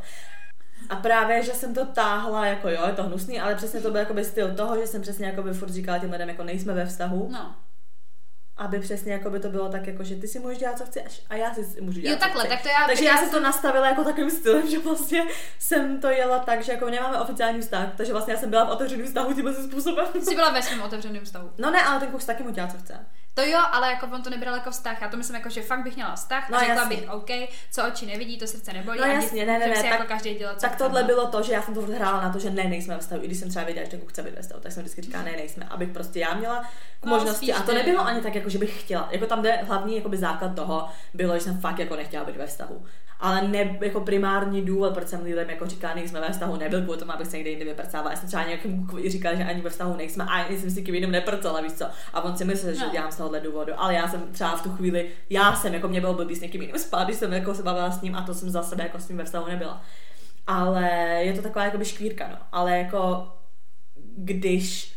A právě, že jsem to táhla, jako jo, je to hnusný, ale přesně to byl jakoby styl toho, že jsem přesně jakoby furt říkala těm lidem, jako nejsme ve vztahu, No. aby přesně jakoby to bylo tak, jako že ty si můžeš dělat, co chceš a já si můžu dělat, Jo, takhle, tak to já... Takže já jsem to nastavila jako takovým stylem, že vlastně jsem to jela tak, že jako nemáme oficiální vztah, takže vlastně já jsem byla v otevřeném vztahu tímhle způsobem. Jsi byla ve svém otevřeném vztahu. No ne, ale ten kus taky mu dělá, co chce. To jo, ale jako on to nebral jako vztah. Já to myslím jako, že fakt bych měla vztah. No, řekla jasně. bych, OK, co oči nevidí, to srdce nebolí. No jasně, ne, ne, ne, si tak- jako každý dělat, co Tak tohle no. bylo to, že já jsem to hrála na to, že ne, nejsme ve vztahu, i když jsem třeba věděla, že ten kluk chce být ve vztahu, tak jsem vždycky říkala, ne, nejsme, abych prostě já měla k No, možnosti. a to ne, nebylo ani tak, jako že bych chtěla. Jako tam jde hlavní jakoby základ toho, bylo, že jsem fakt jako nechtěla být ve vztahu. Ale ne, jako primární důvod, proč jsem lidem jako říkala, nejsme ve vztahu, nebyl kvůli tomu, abych se někde jinde vyprcávala. Já jsem třeba nějakým říkala, že ani ve vztahu nejsme a ani jsem si kým jiným neprcala, víš co. A on si myslel, že No. dělám tohohle důvodu, ale já jsem třeba v tu chvíli, já jsem jako mě byl blbý s někým jiným spát, když jsem jako se bavila s ním a to jsem za sebe jako s ním ve vztahu nebyla. Ale je to taková jakoby škvírka, no. Ale jako když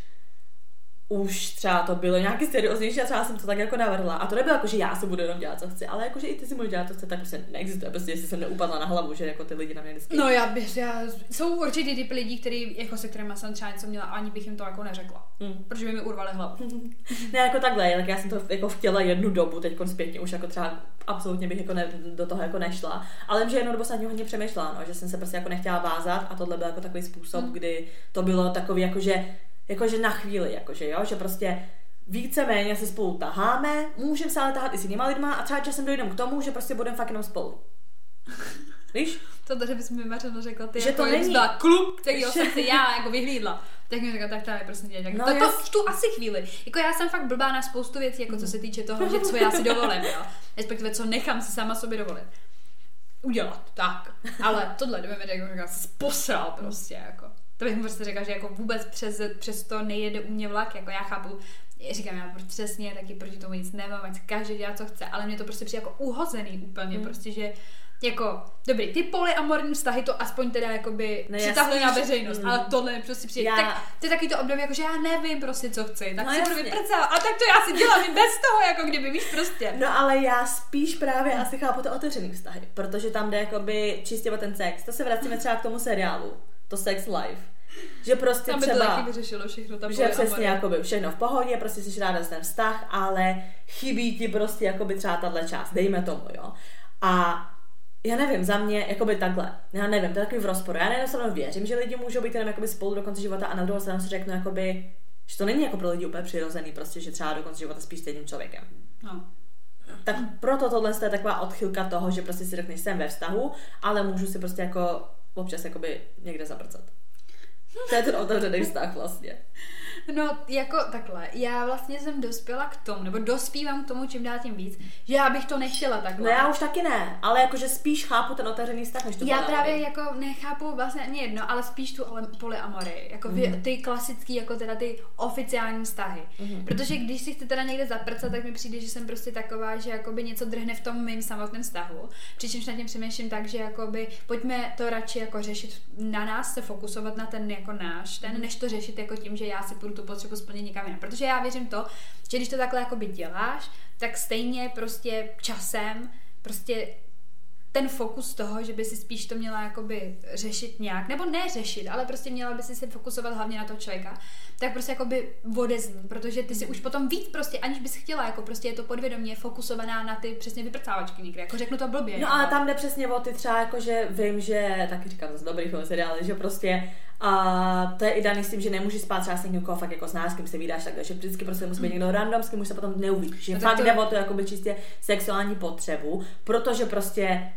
už třeba to bylo nějaký serióznější a třeba jsem to tak jako navrhla. A to nebylo jako, že já si budu jenom dělat, co chci, ale jako, že i ty si můžeš dělat, co chci, tak prostě neexistuje. Prostě, jestli jsem neupadla na hlavu, že jako ty lidi na mě vždycky. No já bych, já, jsou určitě typy lidí, který, jako se kterými jsem třeba něco měla, ani bych jim to jako neřekla. Hmm. Protože by mi urvali hlavu. Ne, jako takhle, tak já jsem to jako chtěla jednu dobu, teď zpětně už jako třeba absolutně bych jako ne, do toho jako nešla. Ale vím, že jednou dobu jsem hodně přemýšlela, no, že jsem se prostě jako nechtěla vázat a tohle byl jako takový způsob, Hmm. kdy to bylo takový jakože, jakože na chvíli, jakože jo, že prostě víceméně se spolu taháme, můžeme se ale tahat i s jinýma lidma a třeba časem dojdeme k tomu, že prostě budeme fakt jenom spolu. Víš? To tady bys mi Mařeno řekla, ty Že jako to není- klub, kterýho Že- jsem si já jako vyhlídla. Tak mi řekla, tak tady prostě dělat. No to, to, jas- tu asi chvíli. Jako já jsem fakt blbá na spoustu věcí, jako co se týče toho, že co já si dovolím, jo. Respektive co nechám si sama sobě dovolit. Udělat, tak. Ale tohle, kdyby mi řekl, že jsi posral prostě, jako. To bych mu prostě řekla, že jako vůbec přes, přes to nejede u mě vlak, jako já chápu, říkám, já přesně taky proti tomu nic nemám, ať každý dělá, co chce, ale mě to prostě přijde jako uhozený úplně, Hmm. prostě, že jako, dobrý, ty polyamorní vztahy to aspoň teda jakoby No přitahly jasně, na veřejnost, mm. ale tohle prostě přijde, Já- tak to je taky to období, jako že já nevím prostě, co chci, tak No jasně. vyprcávat, a tak to já si dělám i bez toho, jako kdyby, víš, prostě. No ale já spíš právě asi chápu to otevřený vztahy, protože tam jde jakoby čistě o ten sex. To se vracíme třeba k tomu seriálu, to Sex Life. Že prostě Tam by to třeba... taky vyřešilo všechno, ta že přesně jakoby všechno v pohodě, prostě jsi ráda ten vztah, ale chybí ti prostě jakoby třeba tahle část, dejme tomu, jo. A já nevím, za mě, jakoby takhle, já nevím, to je takový v rozporu. Já na jednu stranu věřím, že lidi můžou být jenom jakoby spolu do konce života a na druhou stranu si řeknu, jakoby, že to není jako pro lidi úplně přirozený, prostě, že třeba do konce života spíš s jedním člověkem. No. Tak proto tohle je taková odchylka toho, že prostě si řekneš, jsem ve vztahu, ale můžu si prostě jako občas jakoby někde zaprcat. To je ten otevřený vztah vlastně. No, jako takhle, já vlastně jsem dospěla k tomu, nebo dospívám k tomu čím dál tím víc, že já bych to nechtěla takhle. No já už taky ne, ale jakože spíš chápu ten otevřený vztah, než to Já právě jako nechápu vlastně ani jedno, ale spíš tu polyamory, jako Mhm. mm. ty klasický, jako teda ty oficiální vztahy. Mhm. Protože když si chci teda někde zaprcat, tak mi přijde, že jsem prostě taková, že jakoby něco drhne v tom mým samotném vztahu. Přičemž nad tím přemýšlím tak, že jakoby pojďme to radši jako řešit na nás, se fokusovat na ten jako náš, ten, než to řešit jako tím, že já si půjdu tu potřebu splnit někam jinam. Protože já věřím to, že když to takhle jakoby děláš, tak stejně prostě časem prostě ten fokus toho, že by si spíš to měla jakoby řešit nějak, nebo ne řešit, ale prostě měla by si se fokusovat hlavně na toho člověka, tak prostě jakoby odezní, protože ty si už potom víc prostě, aniž bys chtěla, jako prostě je to podvědomě fokusovaná na ty přesně vyprcávačky někde, jako řeknu to blbě. No jako. ale tam jde přesně o ty třeba, jakože vím, že taky říkám, to jsou dobrý film seriály, že prostě a to je i daný s tím, že nemůžeš spát třeba s někým, koho fakt jako znáš, s kým se vydáš, tak že vždycky prostě musí být někdo random, s kým už se potom neuvidíš. Že No fakt to- jde o to jakoby čistě sexuální potřebu, protože prostě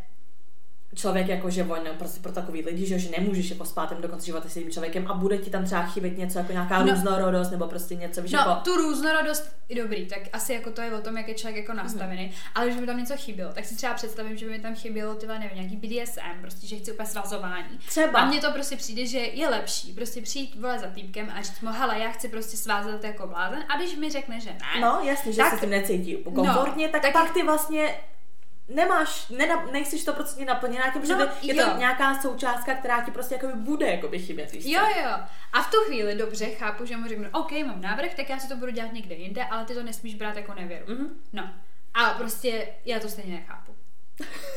člověk jako, že on prostě pro takový lidi, že, že nemůžeš jako spát do konce života s tím člověkem a bude ti tam třeba chybět něco jako nějaká No. různorodost nebo prostě něco, víš, No, jako... tu různorodost je dobrý, tak asi jako to je o tom, jak je člověk jako nastavený, ale když by tam něco chybělo, tak si třeba představím, že by mi tam chybělo tyhle, nevím, nějaký BDSM, prostě, že chci úplně svazování. Třeba. A mně to prostě přijde, že je lepší prostě přijít vole za týpkem a říct mu, hele, já chci prostě svázat jako blázen a když mi řekne, že ne, No, jasně, že Tak- se tím necítí komfortně, No, tak, tak- pak ty vlastně nemáš, nena, nejsi to prostě naplněná tím, že No, to, je jo. to nějaká součástka, která ti prostě jakoby bude jakoby chybět, víš? Jo, jo. A v tu chvíli dobře chápu, že mu řeknu, OK, mám návrh, tak já si to budu dělat někde jinde, ale ty to nesmíš brát jako nevěru. Mhm. No. A prostě já to stejně nechápu.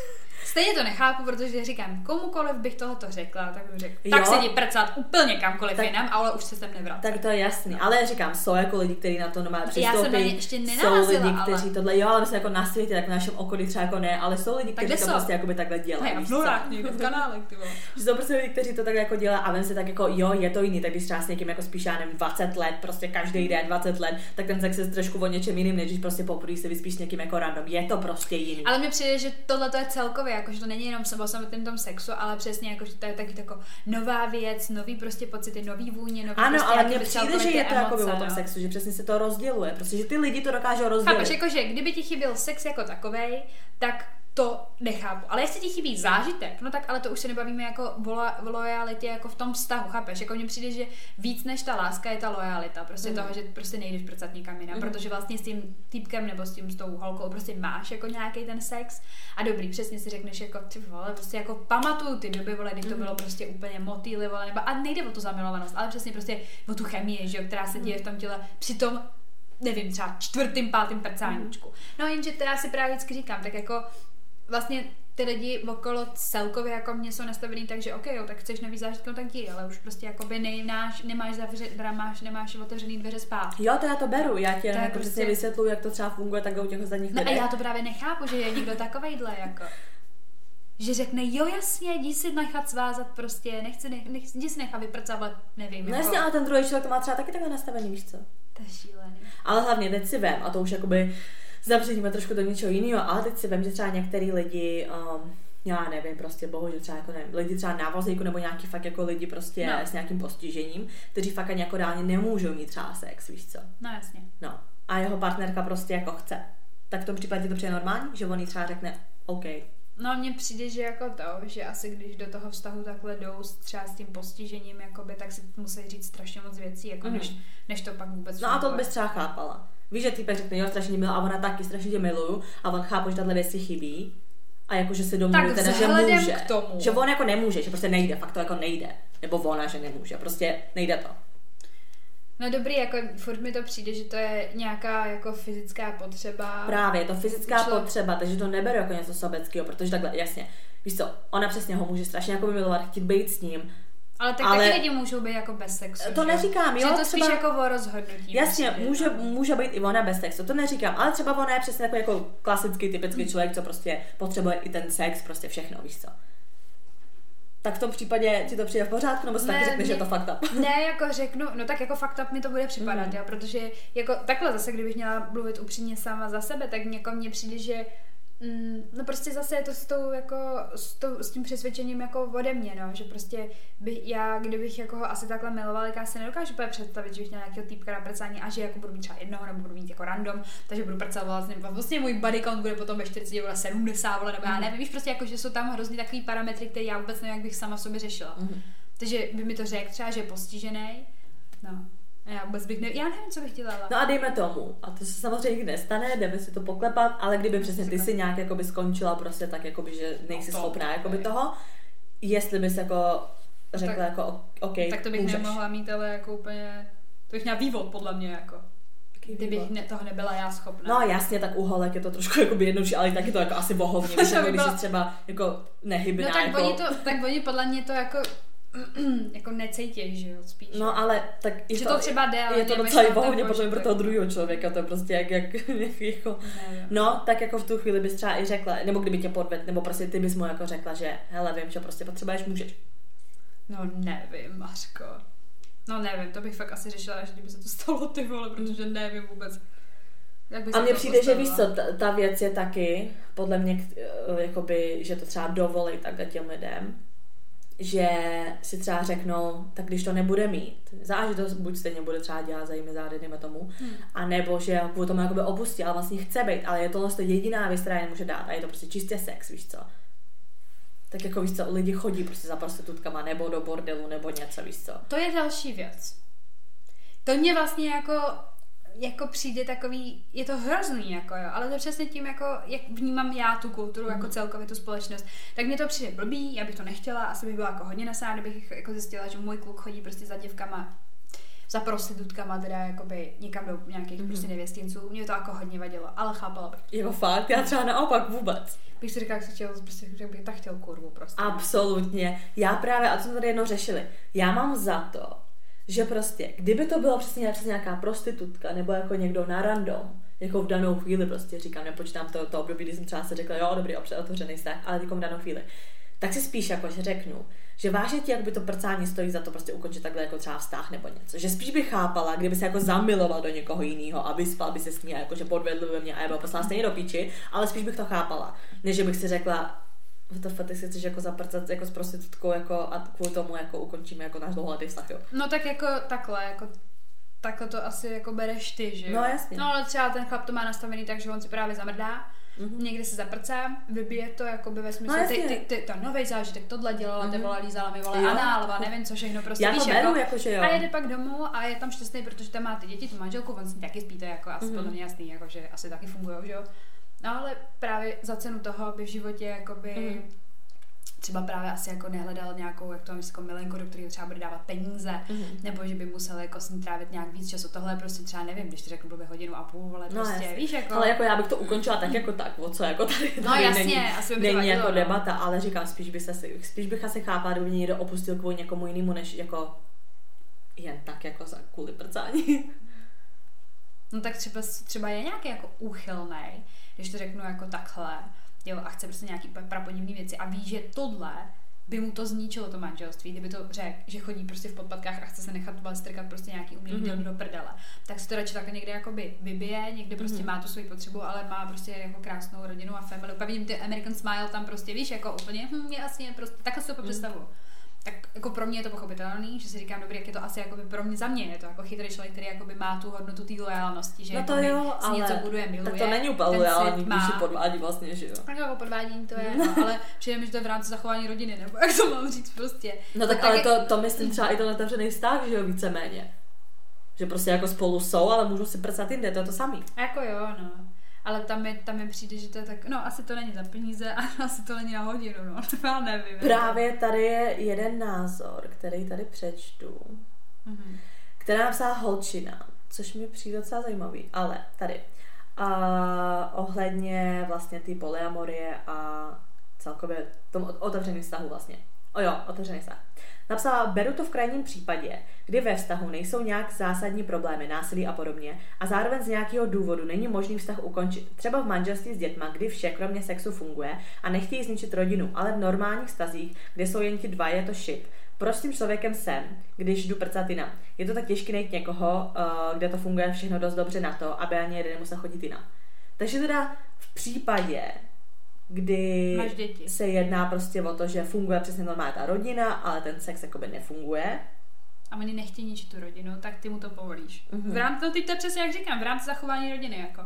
Stejně to nechápu, protože říkám, komukoliv bych tohoto řekla, tak bych řekl, tak se jdi prcat úplně kamkoliv Tak- jinam, ale už se sem nevrat. Tak to je jasný, ale říkám, jsou jako lidi, kteří na to normálně Já přistoupí. jsem na ně ještě jsou lidi, ale- kteří tohle, jo, ale myslím jako na světě, tak v našem okolí třeba jako ne, ale jsou lidi, Tak kteří to jsou? prostě jakoby takhle dělají. Víš v nulách někde v kanálech, ty jsou prostě lidi, kteří to takhle jako dělají a ven se tak jako, jo, je to jiný, tak když třeba s někým jako spíš, já nevím, 20 let, prostě každý den 20 let, tak ten sex je trošku o něčem jiným, než když prostě poprvé se vyspíš s někým jako random. Je to prostě jiný. Ale mně přijde, že tohle to je celkově, jako, že to není jenom o samotném tom sexu, ale přesně jako, že to je taky jako nová věc, nový prostě pocity, nový vůně, nový Ano, prostě ale mně jakoby přijde, že je to jako o tom no. sexu, že přesně se to rozděluje, prostě, že ty lidi to dokážou rozdělit. Chápeš, jakože kdyby ti chyběl sex jako takovej, tak to nechápu. Ale jestli ti chybí zážitek, no tak ale to už se nebavíme jako o, lo- o lojalitě jako v tom vztahu, chápeš? Jako mně přijde, že víc než ta láska je ta lojalita, prostě Mhm. toho, že prostě nejdeš prcat nikam jinam, Mhm. protože vlastně s tím týpkem nebo s tím s tou holkou prostě máš jako nějaký ten sex a dobrý, přesně si řekneš jako ty vole, prostě jako pamatuju ty doby, vole, kdy to Mhm. bylo prostě úplně motýly, vole, nebo a nejde o tu zamilovanost, ale přesně prostě o tu chemii, že jo, která se děje v tom těle, přitom nevím, třeba čtvrtým, pátým prcáníčku. No jenže teda si právě vždycky říkám, tak jako vlastně ty lidi okolo celkově jako mě jsou nastavený tak, že OK, jo, tak chceš nový zážitek, no tak jdi, ale už prostě jakoby nemáš, nemáš zavře, teda máš, nemáš otevřený dveře spát. Jo, to já to beru, já ti jako prostě- přesně vysvětluji, jak to třeba funguje takhle u těch ostatních No a já to právě nechápu, že je někdo takovejhle jako že řekne, jo jasně, jdi si nechat svázat prostě, nechci, nech, nech, jdi si nechat vyprcávat, nevím, No jako, jasně, ale ten druhý člověk to má třeba taky takhle nastavený, víš co? to je šílený. Ale hlavně teď si vem, a to už jakoby zabředíme trošku do něčeho jiného, ale teď si vem, že třeba některý lidi, um, já nevím, prostě bohu, že třeba jako nevím, lidi třeba na vozíku nebo nějaký fakt jako lidi prostě No. s nějakým postižením, kteří fakt ani jako reálně nemůžou mít třeba sex, víš co? No jasně. No. A jeho partnerka prostě jako chce. Tak v tom případě to přijde normální, že on jí třeba řekne, OK. No mně přijde, že jako to, že asi když do toho vztahu takhle jdou s- třeba s tím postižením, jakoby, tak si musí říct strašně moc věcí, jako Mhm. než, než to pak vůbec No a to bys třeba chápala. Víš, že týpek řekne, jo, strašně milá a ona taky strašně tě miluju a on chápe, že tahle věc si chybí a jako, že se domluví Tak teda, že může. k tomu. Že on jako nemůže, že prostě nejde, fakt to jako nejde. Nebo ona, že nemůže, prostě nejde to. No dobrý, jako furt mi to přijde, že to je nějaká jako fyzická potřeba. Právě, je to fyzická Člověk- potřeba, takže to neberu jako něco sobeckého, protože takhle, jasně, víš co, ona přesně ho může strašně jako milovat, chtít být s ním. Ale tak Ale- taky lidi můžou být jako bez sexu. To že neříkám, Že jo, je to spíš třeba- jako o rozhodnutí. Jasně, přijde, může, no. může být i ona bez sexu, to neříkám, ale třeba ona je přesně jako, jako klasický, typický Hmm. člověk, co prostě potřebuje i ten sex, prostě všechno, víš co. Tak v tom případě ti to přijde v pořádku, nebo si Ne, taky řekneš, že mě- to fakt up? Ne, jako řeknu, no tak jako fakt up mi to bude připadat, Mhm. jo, protože jako takhle zase, kdybych měla mluvit upřímně sama za sebe, tak někomu mně přijde, že mm, no prostě zase je to s, tou, jako, s, tou, s tím přesvědčením jako ode mě, no, že prostě by, já, kdybych jako ho asi takhle milovala, tak já si nedokážu úplně představit, že bych měla nějakého týpka na prcání a že jako budu mít třeba jednoho, nebo budu mít jako random, takže budu prcat vlastně, vlastně můj body count bude potom ve 40, vole 70, vole, nebo já Mhm. nevím, víš, prostě jako, že jsou tam hrozně takový parametry, které já vůbec nevím, jak bych sama sobě řešila. Mhm. Takže by mi to řekl třeba, že je postižený. No. A já vůbec bych ne... Já nevím, co bych dělala. No a dejme tomu, a to se samozřejmě nikdy nestane, jdeme si to poklepat, ale kdyby přesně ty si nějak jakoby skončila prostě tak, jakoby, že nejsi No to, schopná jakoby toho, jestli bys jako řekla tak- jako OK, tak to bych můžeš. nemohla mít, ale jako úplně... To bych měla vývod, podle mě, jako. Kdybych ne, toho nebyla já schopná. No jasně, tak u holek je to trošku jako jednodušší, ale taky to jako asi by když jsi třeba jako nehybná, no tak, jako... oni to, tak oni podle mě to jako jako necítí, že jo, spíš. No ale tak i že to třeba jde, ale je to docela i bože, potom pro toho druhého člověka, to je prostě jak, jak, jak jako... Nevím. No, tak jako v tu chvíli bys třeba i řekla, nebo kdyby tě podvedl, nebo prostě ty bys mu jako řekla, že hele, vím, že prostě potřebuješ, můžeš. No nevím, Mařko. No nevím, to bych fakt asi řešila, až kdyby se to stalo ty vole, protože nevím vůbec. Jak A mně to přijde, že víš postavila? co, ta, ta věc je taky, podle mě, eh, jakoby, že to třeba dovolí takhle těm lidem, že si třeba řeknou, tak když to nebude mít, záleží to buď stejně bude třeba dělat za jimi zády, dejme tomu, Hmm. a nebo že kvůli tomu jakoby opustí, ale vlastně chce být, ale je to jediná věc, která je může dát a je to prostě čistě sex, víš co. Tak jako víš co, lidi chodí prostě za prostitutkama nebo do bordelu nebo něco, víš co. To je další věc. To mě vlastně jako jako přijde takový, je to hrozný, jako jo, ale to přesně tím, jako, jak vnímám já tu kulturu, Mhm. jako celkově tu společnost, tak mě to přijde blbý, já bych to nechtěla, asi bych byla jako hodně nasá, kdybych jako zjistila, že můj kluk chodí prostě za děvkama, za prostitutkama, teda jakoby někam do nějakých Mhm. prostě nevěstinců, mě to jako hodně vadilo, ale chápala bych. Jako fakt, já třeba naopak vůbec. Bych si říkala, jak se chtěl, prostě, že bych tak chtěl kurvu prostě. Absolutně. Já právě, a co jsme tady jednou řešili, já mám za to, že prostě, kdyby to bylo přesně, nějaká prostitutka nebo jako někdo na random, jako v danou chvíli prostě říkám, nepočítám to, to období, kdy jsem třeba se řekla, jo, dobrý, otevřený vztah, ale jako v danou chvíli. Tak si spíš jako, že řeknu, že vážně ti jakoby to prcání stojí za to prostě ukončit takhle jako třeba vztah nebo něco. Že spíš bych chápala, kdyby se jako zamiloval do někoho jiného a vyspal by se s ní jako, že podvedl by mě a já byl poslal stejně do píči, ale spíš bych to chápala, než bych si řekla, to fakt, ty si chceš jako zaprcat jako s prostitutkou jako a kvůli tomu jako ukončíme jako náš dlouholetý vztah, jo. No tak jako takhle, jako takhle to asi jako bereš ty, že jo? No, jasně. No ale třeba ten chlap to má nastavený tak, že on si právě zamrdá, Mhm. někde se zaprcá, vybije to jako by ve smyslu, No, ty, ty, ty, ten novej zážitek tohle dělala, mm-hmm. ty Mhm. vole, lízala mi vole Jo. análova, nevím co všechno, prostě Já víš, to jako, beru, jako, že jo. a jede pak domů a je tam šťastný, protože tam má ty děti, tu manželku, on s ní taky spíte, jako asi Mhm. mm-hmm. podle mě jasný, jako, že asi taky fungují, že jo. No ale právě za cenu toho by v životě jakoby Mhm. třeba právě asi jako nehledal nějakou, jak to mám jako milenku, do které třeba bude dávat peníze, Mhm. nebo že by musel jako s ní trávit nějak víc času. Tohle je prostě třeba nevím, když ti řeknu blbě hodinu a půl, ale No, prostě, jasně. víš, jako... Ale jako já bych to ukončila tak jako tak, o co jako tady, tady No, jasně, není, asi by není jako no. debata, ale říkám, spíš, by se, spíš bych asi chápala, kdyby mě někdo opustil kvůli někomu jinému, než jako jen tak jako za kvůli prcání. No tak třeba, třeba je nějaký jako úchylnej, když to řeknu jako takhle, jo, a chce prostě nějaký prapodivný věci a ví, že tohle by mu to zničilo to manželství, kdyby to řekl, že chodí prostě v podpatkách a chce se nechat strkat prostě nějaký umělý Mhm. mm-hmm. do prdele. Tak se to radši takhle někde jakoby vybije, někde prostě Mhm. mm-hmm. má tu svoji potřebu, ale má prostě jako krásnou rodinu a family. Úplně vidím ty American Smile tam prostě, víš, jako úplně, hm, jasně, prostě, takhle si to Mhm. mm. představu. Tak jako pro mě je to pochopitelný, že si říkám, dobrý, jak je to asi jako pro mě za mě, je to jako chytrý člověk, který jako má tu hodnotu té lojalnosti, že No to jo, si ale něco buduje, miluje. tak to není úplně lojální, když si podvádí vlastně, že jo. Tak jako podvádění to je, no, ale přijde mi, že to je v rámci zachování rodiny, nebo jak to mám říct prostě. No tak, tak ale jak- to, to myslím třeba i ten otevřený vztah, že jo, víceméně. Že prostě jako spolu jsou, ale můžou si prcat jinde, to je to samý. Jako jo, no. Ale tam mi, tam mi přijde, že to je tak, no asi to není za peníze a asi to není na hodinu, no, to já nevím. Právě tady je jeden názor, který tady přečtu, Mhm. která napsala holčina, což mi přijde docela zajímavý, ale tady. A ohledně vlastně ty polyamorie a celkově tomu otevřeným vztahu vlastně. O jo, otevřený vztah. Napsala, beru to v krajním případě, kdy ve vztahu nejsou nějak zásadní problémy, násilí a podobně, a zároveň z nějakého důvodu není možný vztah ukončit. Třeba v manželství s dětma, kdy vše kromě sexu funguje a nechtějí zničit rodinu, ale v normálních vztazích, kde jsou jen ti dva, je to s tím člověkem jsem, když jdu prcat jinam? Je to tak těžké najít někoho, eh, kde to funguje všechno dost dobře na to, aby ani jeden nemusel chodit jinam. Takže teda v případě, kdy se jedná prostě o to, že funguje přesně normálně ta rodina, ale ten sex jakoby nefunguje. A oni nechtějí ničit tu rodinu, tak ty mu to povolíš. Mhm. Mm-hmm. V rámci, no teď to je přesně jak říkám, v rámci zachování rodiny, jako.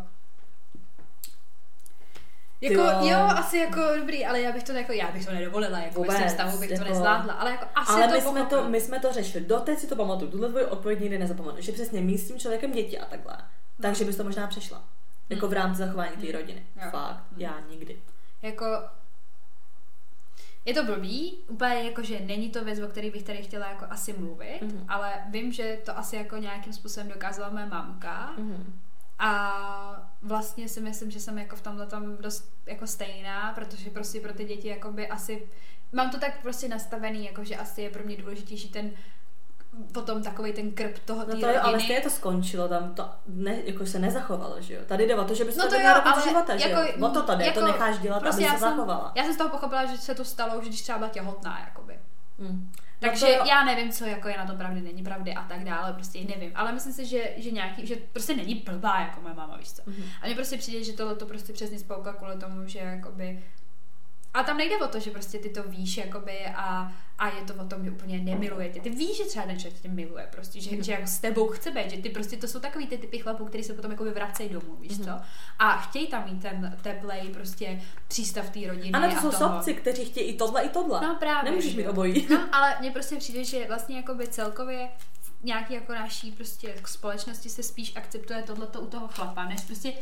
Jako, jo. jo. asi jako dobrý, ale já bych to jako, já bych to nedovolila, jako Vůbec, svém stavu bych jako- to nezvládla, ale jako asi ale to my jsme to, my jsme to řešili, doteď si to pamatuju, tuhle tvoji odpověď nikdy nezapomenu, že přesně mít s tím člověkem děti a takhle. Takže bys to možná přešla. Jako v rámci zachování té Hmm. rodiny. Jo. Fakt, Hmm. já nikdy. Jako, je to blbý, úplně jako, že není to věc, o které bych tady chtěla jako asi mluvit, Mhm. mm-hmm. ale vím, že to asi jako nějakým způsobem dokázala moje mamka Mhm. a vlastně si myslím, že jsem jako v tomhle tam dost jako stejná, protože prostě pro ty děti jakoby asi, mám to tak prostě nastavený, jako že asi je pro mě důležitější ten potom takový ten krb toho No to jo, ale stejně to skončilo, tam to ne, jako se nezachovalo, že jo. Tady jde o to, že bys No to, jo, ale života, že jako- jo. O to tady, jako to necháš dělat, prostě aby já se jsem, zachovala. Já jsem z toho pochopila, že se to stalo už, když třeba byla těhotná, jakoby. Mm. Takže No jo. já nevím, co jako je na to pravdy, není pravdy a tak dále, prostě nevím. Ale myslím si, že, že nějaký, že prostě není blbá jako moje máma, víš co. Mhm. A mně prostě přijde, že tohle to prostě přesně spouka kvůli tomu, že jakoby a tam nejde o to, že prostě ty to víš, jakoby, a, a je to o tom, že úplně nemiluje tě. Ty víš, že třeba ten člověk tě miluje, prostě, že, že jako s tebou chce být, že ty prostě to jsou takový ty typy chlapů, který se potom jako vracejí domů, víš co? A chtějí tam mít ten teplej, prostě přístav té rodiny. Ano, to jsou toho. sobci, kteří chtějí i tohle, i tohle. No právě. Nemůžeš že mít obojí. No, ale mně prostě přijde, že vlastně jakoby celkově v nějaký jako naší prostě společnosti se spíš akceptuje tohleto u toho chlapa, než prostě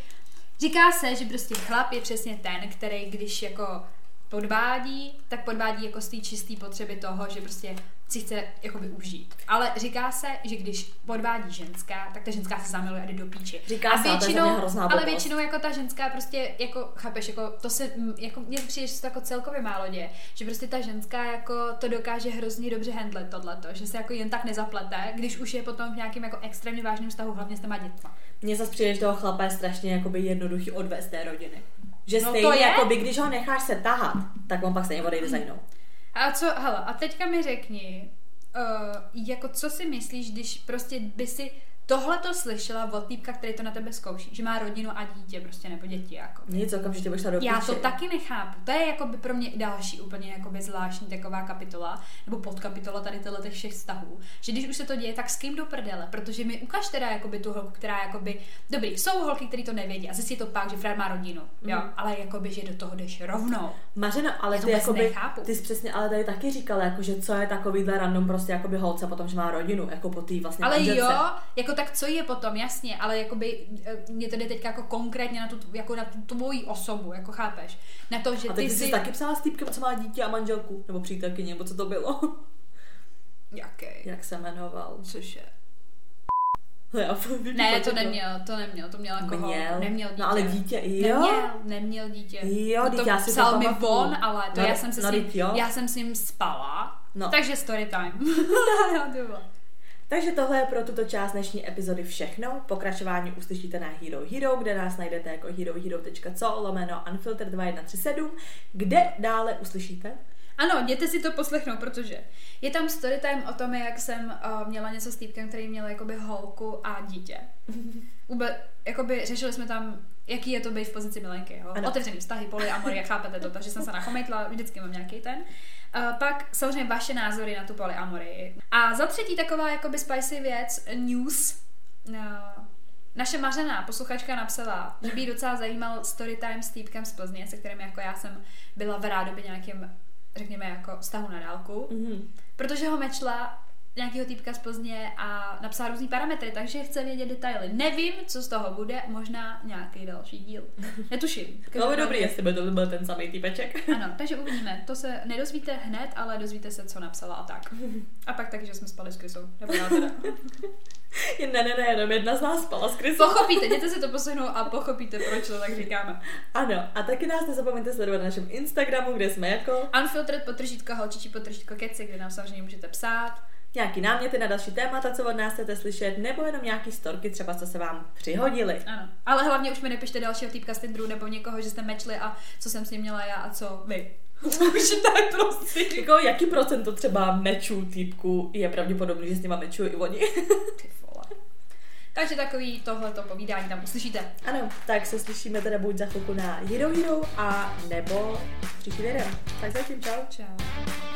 říká se, že prostě chlap je přesně ten, který když jako podvádí, tak podvádí jako z té čisté potřeby toho, že prostě si chce jakoby užít. Ale říká se, že když podvádí ženská, tak ta ženská se zamiluje a jde do píči. Říká a se, ale ale většinou jako ta ženská prostě, jako chápeš, jako to se, jako mně přijde, že se to jako celkově málo děje, že prostě ta ženská jako to dokáže hrozně dobře handlet tohleto, že se jako jen tak nezaplete, když už je potom v nějakém jako extrémně vážném vztahu, hlavně s těma dětma. Mně zase přijde, že toho chlapa je strašně jakoby jednoduchý odvést té rodiny. Že No to stejně, je. jakoby, když ho necháš se tahat, tak on pak stejně odejde za jinou. A co, hele, a teďka mi řekni, uh, jako co si myslíš, když prostě by si tohle to slyšela od týpka, který to na tebe zkouší, že má rodinu a dítě, prostě nebo děti, jako. Nic, okamžitě budeš do Já to taky nechápu. To je jako by pro mě další úplně jakoby zvláštní taková kapitola, nebo podkapitola tady těchto těch všech vztahů. Že když už se to děje, tak s kým do prdele? Protože mi ukaž teda jakoby tu holku, která jakoby, dobrý, jsou holky, které to nevědí a zjistí to pak, že Fred má rodinu, jo, Mhm. ale jakoby, že do toho jdeš rovnou. Mařeno, ale Já to ty jakoby, nechápu. ty jsi přesně ale tady taky říkala, jako, že co je takovýhle random prostě jakoby holce potom, že má rodinu, jako po té vlastně Ale manželce. jo, jako tak co je potom, jasně, ale jakoby eh, mě to jde teďka jako konkrétně na tu, jako na tu tvoji osobu, jako chápeš? Na to, že A ty ty jsi... jsi taky psala s týpkem, co má dítě a manželku, nebo přítelkyně, nebo co to bylo? Jaký? Jak se jmenoval? Cože? Já, Ne, to neměl, to neměl, to měl jako Měl. neměl dítě. No ale dítě, jo. Neměl, neměl dítě. Jo, No to já si to psal mi von, ale to No, já jsem se no, s ním, já jsem s ním spala, No. takže story time. jo. Takže tohle je pro tuto část dnešní epizody všechno. Pokračování uslyšíte na Hero Hero, kde nás najdete jako herohero.co lomeno unfilter 2137, kde dále uslyšíte Ano, jděte si to poslechnout, protože je tam story time o tom, jak jsem uh, měla něco s týpkem, který měl jakoby holku a dítě. Vůbec, jakoby řešili jsme tam, jaký je to být v pozici milenky, jo? Ano. Otevřený vztahy, polyamorie, chápete to, takže jsem se nachomejtla, vždycky mám nějaký ten. Uh, pak samozřejmě vaše názory na tu polyamorii. A za třetí taková jakoby spicy věc, news. Uh, naše Mařená posluchačka napsala, že by docela zajímal story time s týpkem z Plzně, se kterým jako já jsem byla v rádoby nějakým, řekněme, jako vztahu na dálku, mm-hmm. protože ho mečla nějakého týpka z Plzně a napsala různý parametry, takže chce vědět detaily. Nevím, co z toho bude, možná nějaký další díl. Netuším. Bylo by dobrý, jestli by to byl ten samý týpeček. Ano, takže uvidíme. To se nedozvíte hned, ale dozvíte se, co napsala a tak. A pak taky, že jsme spali s Krysou. Nebo já teda. ne, ne, ne, jenom jedna z nás spala s Krysou. Pochopíte, jděte si to poslechnout a pochopíte, proč to tak říkáme. Ano, a taky nás nezapomeňte sledovat na našem Instagramu, kde jsme jako Unfiltered potržítko holčičí potržítko keci, kde nám samozřejmě můžete psát. Nějaký náměty na další témata, co od nás chcete slyšet, nebo jenom nějaký storky, třeba co se vám přihodily. Ano. Ale hlavně už mi nepište dalšího týpka z Tinderu nebo někoho, že jste mečli a co jsem s ním měla já a co vy. Už ne, prosím. Jako, jaký procento třeba mečů týpku je pravděpodobný, že s nima mečují i oni? Takže takový tohleto povídání tam uslyšíte. Ano, tak se slyšíme teda buď za chvilku na Hero Hero a nebo příští video. Tak zatím čau. Čau.